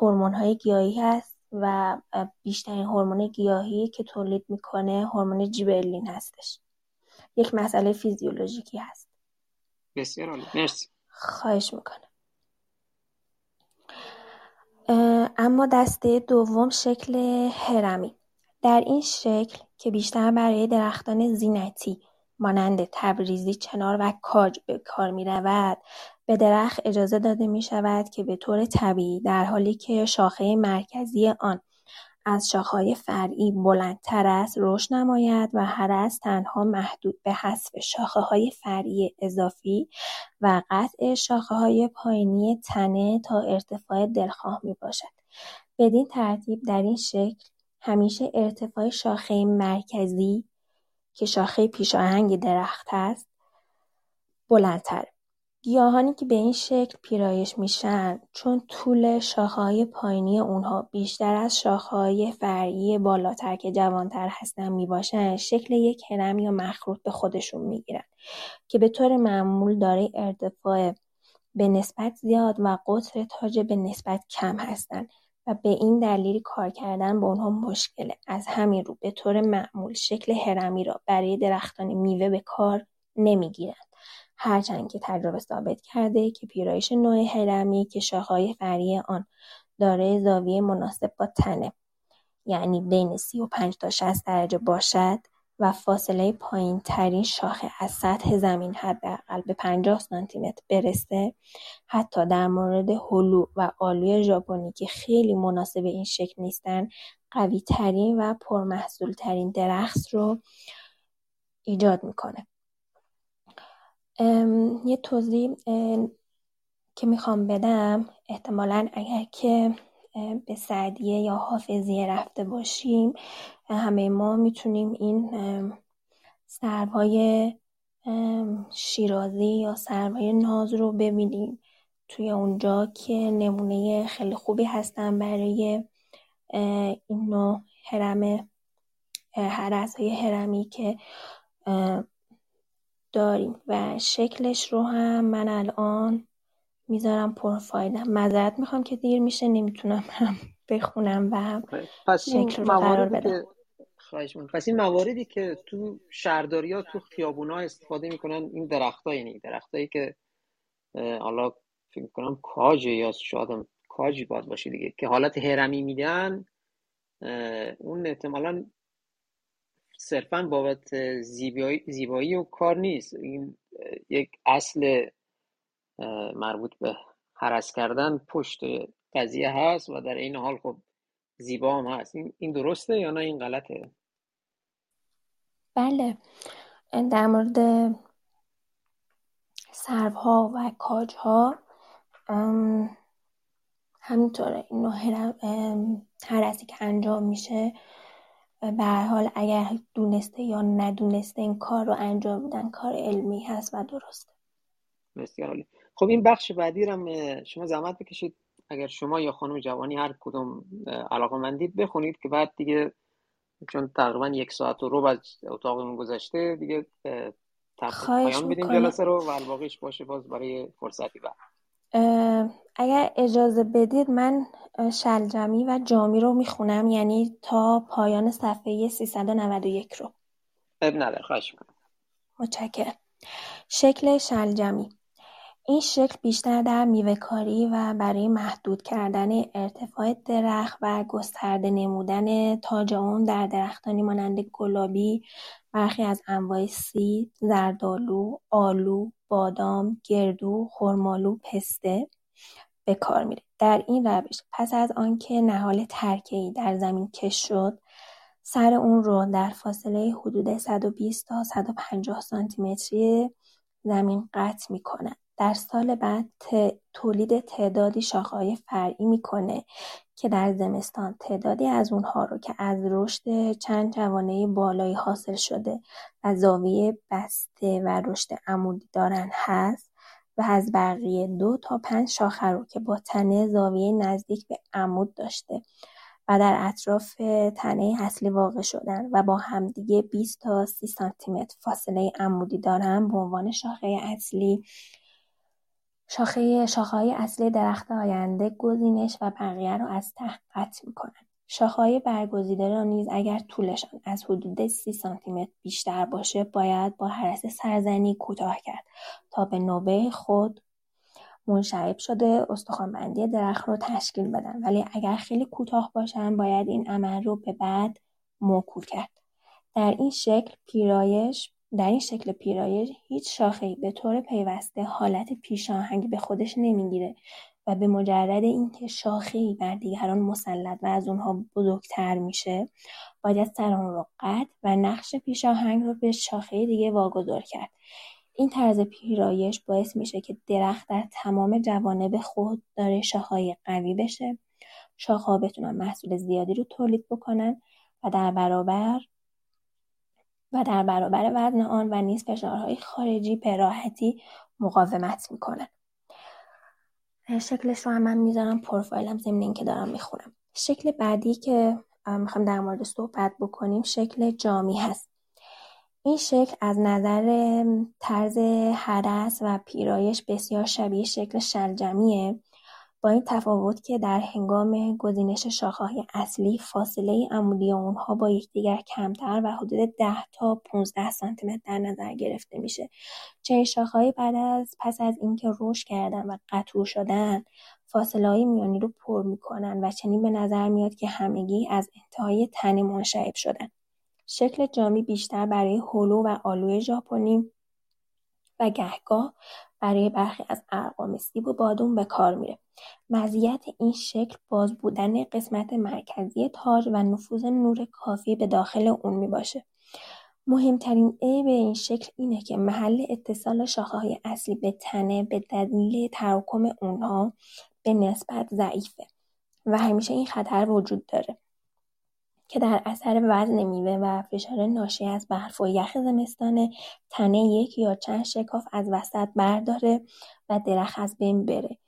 هورمون های گیاهی هست و بیشترین هورمون گیاهی که تولید می‌کنه هورمون جیبرلین هستش. یک مسئله فیزیولوژیکی هست. بسیار عالی. مرسی. خواهش می‌کنه اما دسته دوم شکل هرمی. در این شکل که بیشتر برای درختان زینتی مانند تبریزی چنار و کاج به کار می رود به درخت اجازه داده می شود که به طور طبیعی در حالی که شاخه مرکزی آن از شاخه‌های فرعی بلندتر است رشد نماید و هرس تنها محدود به حذف شاخه‌های فرعی اضافی و قطع شاخه‌های پایینی تنه تا ارتفاع دلخواه می‌باشد. بدین ترتیب در این شکل همیشه ارتفاع شاخه مرکزی که شاخه پیشاهنگ درخت است بلندتره. گیاهانی که به این شکل پیرایش میشن چون طول شاخه‌های پایینی اونها بیشتر از شاخه‌های فرعی بالاتر که جوانتر هستن می‌باشن شکل یک هرم یا مخروط به خودشون می‌گیرن که به طور معمول داره ارتفاع به نسبت زیاد و قطر تاج به نسبت کم هستند و به این دلیل کار کردن با اونها مشکله. از همین رو به طور معمول شکل هرمی را برای درختان میوه به کار نمی‌گیرند هرچند که تجربه ثابت کرده که پیرایش نوع هرمی که شاخه‌های فرعی آن دارای زاویه مناسب با تنه یعنی بین 35 تا 60 درجه باشد و فاصله ترین شاخه از سطح زمین حداقل به 50 سانتیمتر برسه. حتی در مورد هلو و آلوی ژاپنی که خیلی مناسب این شکل نیستن ترین و ترین درخت رو ایجاد می‌کنه. یه توضیح که می‌خوام بدم. احتمالا اگر که به سعدیه یا حافظیه رفته باشیم همه ما می‌تونیم این سرهای شیرازی یا سرهای ناز رو ببینیم. توی اونجا که نمونه خیلی خوبی هستن برای این نوع هرم هرس های هرمی که داریم و شکلش رو هم من الان می‌ذارم پروفایلم. معذرت می‌خوام که دیر میشه نمی‌تونم بخونم و پس شکل رو قرار بدم. پس این مواردی که تو شهرداری ها تو خیابون ها استفاده می‌کنن این درخت ها یعنی درخت هایی که حالا فکر کنم کاج یا شاید کاجی باید باشه دیگه که حالت هرمی میدن اون احتمالا صرفا بابت زیبایی, زیبایی و کار نیست. این یک اصل مربوط به حرس کردن پشت قضیه هست و در این حال خب زیبا هم هست. این درسته یا نه؟ این غلطه؟ بله. در مورد سربها و کاجها همینطوره. این هرسی که انجام میشه به حال اگر دونسته یا ندونسته این کار رو انجام میدن کار علمی هست و درسته. بسیار عالی. خب این بخش بعدی رو شما زحمت بکشید. اگر شما یا خانم جوانی هر کدوم علاقه مندید بخونید که بعد دیگه چون تقریبا یک ساعت و رو از اتاقمون گذشته دیگه پایان بدیم جلسه رو و الباقیش باشه باز برای فرصتی بعد. اگر اجازه بدید من شلجمی و جامی رو می‌خونم یعنی تا پایان صفحه 391 رو. اب نداره خواهش متشکرم. شکل شلجمی. این شکل بیشتر در میوهکاری و برای محدود کردن ارتفاع درخت و گسترده نمودن تاج اون در درختانی مانند گلابی برخی از انواع سیب زردآلو آلو بادام گردو خرمالو پسته به کار میره. در این روش پس از آنکه نهال ترکهای در زمین کش شد سر اون رو در فاصله حدود 120 تا 150 سانتی متری زمین قطع می‌کنن در سال بعد تولید تعدادی شاخه‌های فرعی می‌کنه که در زمستان تعدادی از اونها رو که از رشد چند جوانه بالایی حاصل شده و زاویه بسته و رشد عمودی دارن هست و از بقیه دو تا پنج شاخه رو که با تنه زاویه نزدیک به عمود داشته و در اطراف تنه اصلی واقع شدن و با همدیگه 20 تا 30 سانتی فاصله عمودی دارن به عنوان شاخه اصلی شاخه های اصلی درخت آینده گزینش و بقیه رو از ته قطع می‌کنن. های برگزیده را نیز اگر طولشان از حدود سی سانتیمتر بیشتر باشه باید با حرس سرزنی کوتاه کرد تا به نوبه خود منشعب شده استخوانبندی درخت رو تشکیل بدن ولی اگر خیلی کوتاه باشن باید این عمل رو به بعد موکول کرد در این شکل پیرایش در این شکل پیرایش هیچ شاخهای به طور پیوسته حالت پیشاهنگ به خودش نمی‌گیره و به مجرد اینکه شاخهای بر دیگران مسلط و از اونها بزرگتر میشه باید سر اون رو قطع و نقش پیشاهنگ رو به شاخه دیگه واگذار کرد. این طرز پیرایش باعث میشه که درخت در تمام جوانب خود داره شاخهای قوی بشه. شاخها بتونن محصول زیادی رو تولید بکنن و در برابر و در برابر وزن آن و نیز فشارهای خارجی به راحتی مقاومت می‌کنن شکلش رو هم من می‌ذارم پروفایلم ضمن اینکه دارم می‌خونم. شکل بعدی که می‌خوام در مورد صحبت بکنیم شکل جامی هست. این شکل از نظر طرز حرس و پیرایش بسیار شبیه شکل شلجمیه. با این تفاوت که در هنگام گزینش شاخه‌های اصلی فاصله عمودی اونها با یکدیگر کمتر و حدود 10 تا 15 سانتیمتر در نظر گرفته میشه. چنین شاخه‌هایی بعد از پس از اینکه رشد کردن و قطور شدن فاصله های میانی رو پر می‌کنن و چنین به نظر میاد که همگی از انتهای تنه منشعب شدن. شکل جامی بیشتر برای هلو و آلو ژاپنی و گهگاه برای برخی از ارقام سیب و بادوم به کار میره. مزیت این شکل باز بودن قسمت مرکزی تاج و نفوذ نور کافی به داخل اون می باشه. مهمترین عیب این شکل اینه که محل اتصال های اصلی به تنه به دلیل تراکم اونها به نسبت ضعیفه و همیشه این خطر وجود داره. که در اثر وزن میوه و فشار ناشی از برف و یخ زمستانه تنه یک یا چند شکاف از وسط برداره و درخت از بین بره.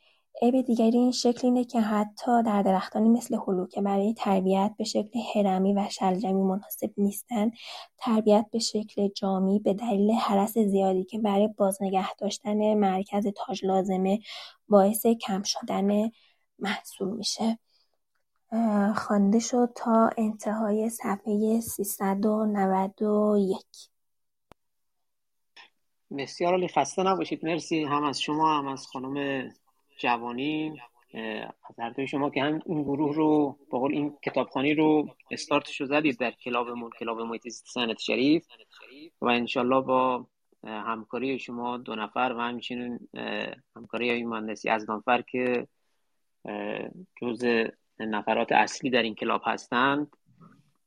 عیب دیگری این شکل اینه که حتی در درختانی مثل هلو که برای تربیت به شکل هرمی و شلجمی مناسب نیستن. تربیت به شکل جامی به دلیل حرس زیادی که برای بازنگه داشتن مرکز تاج لازمه باعث کم شدن محصول میشه. خوانده شد تا انتهای صفحه 391 بسیار عالی. خسته نباشید. مرسی هم از شما هم از خانم جوانی. از هر شما که هم این گروه رو با قول این کتابخانی رو استارتش رو زدید در کلابمون کلاب محیط سنت شریف. و انشالله با همکاری شما دو نفر و همچنین همکاری های مهندسی از دانفر که جز نفرات اصلی در این کلاب هستند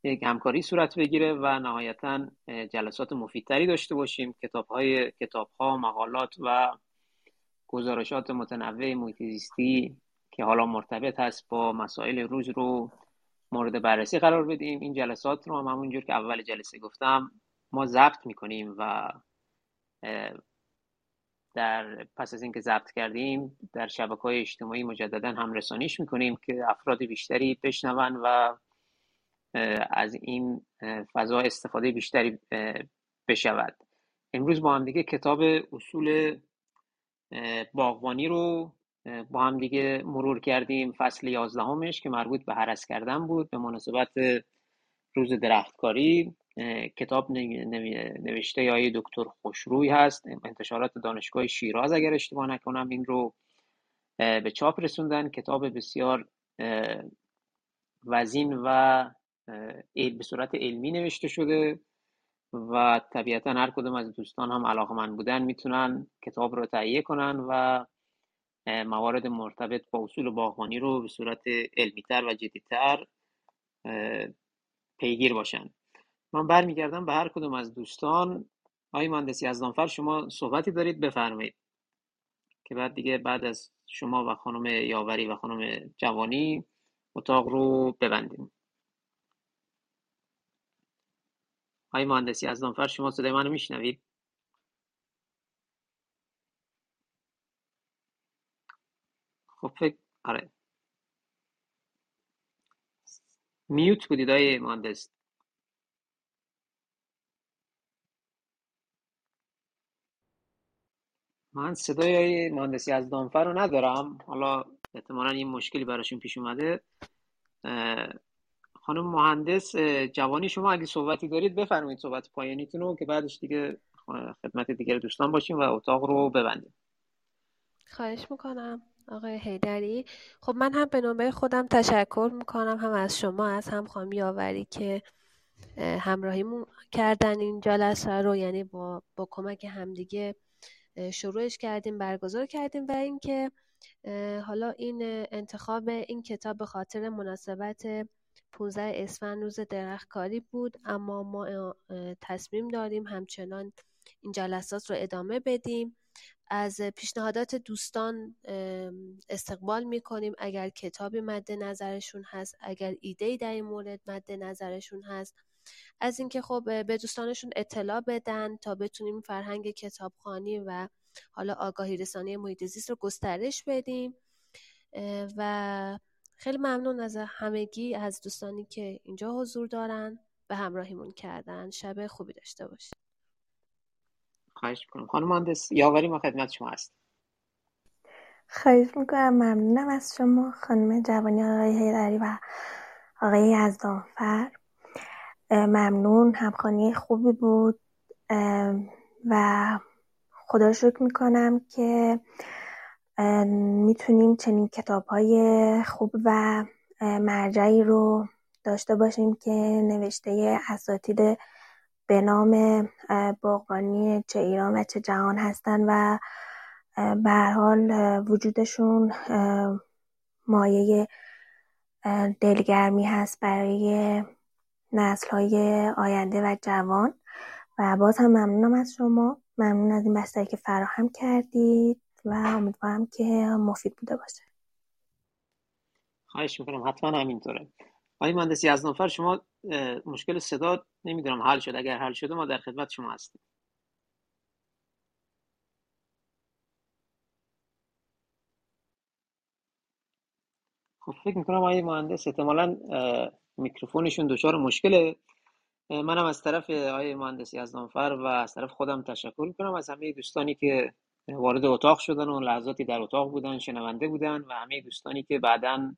یک همکاری صورت بگیره و نهایتا جلسات مفیدتری داشته باشیم. کتاب های کتاب ها مقالات و گزارشات متنوع محیط که حالا مرتبط هست با مسائل روز رو مورد بررسی قرار بدیم. این جلسات رو هم همونجور که اول جلسه گفتم ما ضبط می‌کنیم و در پس از اینکه ضبط کردیم در شبکه های اجتماعی مجددا هم رسانیش می‌کنیم که افراد بیشتری بشنون و از این فضا استفاده بیشتری بشود. امروز با هم دیگه کتاب اصول باغبانی رو با هم دیگه مرور کردیم فصل یازدهمش که مربوط به حرس کردن بود به مناسبت روز درختکاری. کتاب نوشته های دکتر خوشروی هست. انتشارات دانشگاه شیراز اگر اشتباه نکنم این رو به چاپ رسوندن. کتاب بسیار وزین و به صورت علمی نوشته شده و طبیعتا هر کدوم از دوستان هم علاقه من بودن می‌تونن کتاب رو تهیه کنن و موارد مرتبط با اصول باغبانی رو به صورت علمیتر و جدیتر پیگیر باشن. من برمیگردم به هر کدوم از دوستان. آقای از دانفر شما صحبتی دارید؟ بفرمایید. که بعد دیگه بعد از شما و خانم یاوری و خانم جوانی اتاق رو ببندیم. آقای مهندسی از دانفر شما صدای منو میشنوید؟ خب فکر آره. میوت بودید آقای مهندس. من صدای مهندسی از دانفر رو ندارم. حالا احتمالا این مشکلی براشون پیش اومده. خانم مهندس جوانی شما اگه صحبتی دارید بفرمایید صحبت پایانیتون رو که بعدش دیگه خدمت دیگر دوستان باشیم و اتاق رو ببندیم. خواهش می‌کنم آقای هیدری خب من هم به نوبه خودم تشکر می‌کنم. هم از شما از هم خانم یاوری که همراهیمون کردن این جلسه رو یعنی با, با کمک همدیگه شروعش کردیم برگزار کردیم و اینکه حالا این انتخاب این کتاب به خاطر مناسبت 15 اسفند روز درختکاری بود اما ما تصمیم داریم همچنان این جلسات رو ادامه بدیم. از پیشنهادات دوستان استقبال می کنیم اگر کتابی مد نظرشون هست اگر ایده در این مورد مد نظرشون هست از اینکه خب به دوستانشون اطلاع بدن تا بتونیم فرهنگ کتابخوانی و حالا آگاهی رسانی محیط زیست رو گسترش بدیم. و خیلی ممنون از همگی از دوستانی که اینجا حضور دارن و همراهیمون کردن. شب خوبی داشته باشید. خواهش می‌کنم. خانم مهندس یاوری ما خدمت شما هست خواهش می‌کنم. ممنونم از شما خانم جوانی آقای هیدری و آقای یزدانفر ممنون همخانی خوبی بود. و خدا شکر می‌کنم که می‌تونیم چنین کتاب های خوب و مرجعی رو داشته باشیم که نوشته اساتید به نام باغبانی چه ایران و چه جهان هستن و به حال وجودشون مایه دلگرمی هست برای نسل های آینده و جوان. و باز هم ممنونم از شما. ممنون از این بستری که فراهم کردید و امیدوارم که مفید بوده باشه. خواهش می‌کنم. حتما همینطوره. آقای مهندسی از نفر شما مشکل صدا نمی‌دونم حل شد. اگر حل شده ما در خدمت شما هستیم. خب فکر می‌کنم آقای مهندس احتمالا میکروفونشون دچار مشکله. منم از طرف آقای مهندسی از نامفر و از طرف خودم تشکر می‌کنم از همه دوستانی که وارد اتاق شدن و لحظاتی در اتاق بودن شنونده بودن و همه دوستانی که بعدا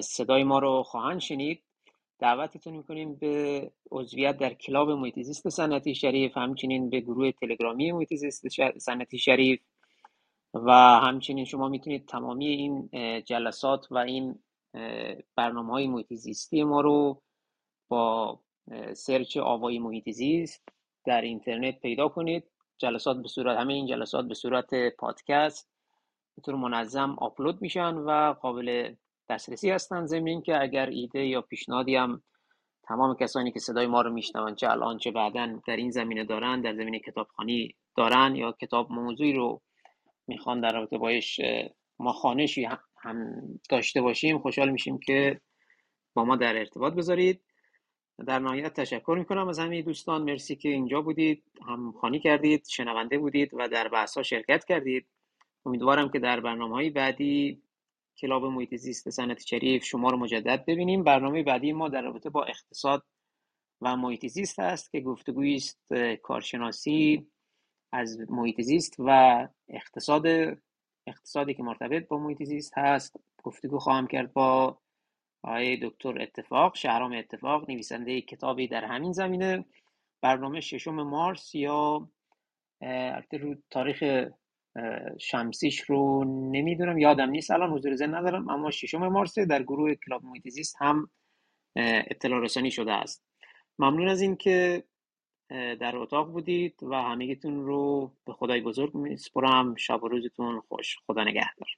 صدای ما رو خواهند شنید. دعوتتون می‌کنیم به عضویت در کلاب محیط سنتی شریف همچنین به گروه تلگرامی محیط سنتی شریف و همچنین شما می‌تونید تمامی این جلسات و این برنامه های محیط زیستی ما رو با سرچ آوای محیط زیست در اینترنت پیدا کنید. جلسات به صورت همه این جلسات به صورت پادکست به طور منظم آپلود میشن و قابل دسترسی هستن ضمن که اگر ایده یا پیشنهادی هم تمام کسانی که صدای ما رو میشنون چه الان چه بعدا در این زمینه دارن در زمینه کتابخانی دارن یا کتاب موضوعی رو می‌خوان در رابطه باش ما خانشی هم داشته باشیم خوشحال میشیم که با ما در ارتباط بذارید. در نهایت تشکر می‌کنم از همه دوستان. مرسی که اینجا بودید هم خانی کردید شنونده بودید و در بحث ها شرکت کردید. امیدوارم که در برنامه های بعدی کلاب محیط زیست صنعت شریف شما رو مجدد ببینیم. برنامه بعدی ما در رابطه با اقتصاد و محیط زیست است که گفتگویی است کارشناسی از محیط زیست و اقتصاد اقتصادی که مرتبط با محیط زیست هست گفتگو خواهم کرد با آقای دکتر اتفاق شهرام اتفاق نویسنده کتابی در همین زمینه. برنامه ششم مارس یا رو تاریخ شمسیش رو نمی‌دونم یادم نیست الان حضور زن ندارم اما ششم مارس در گروه کلاب محیط زیست هم اطلاع رسانی شده است. ممنون از اینکه در اتاق بودید و همگیتون رو به خدای بزرگ میسپرم. شب و روزتون خوش. خدا نگهدار.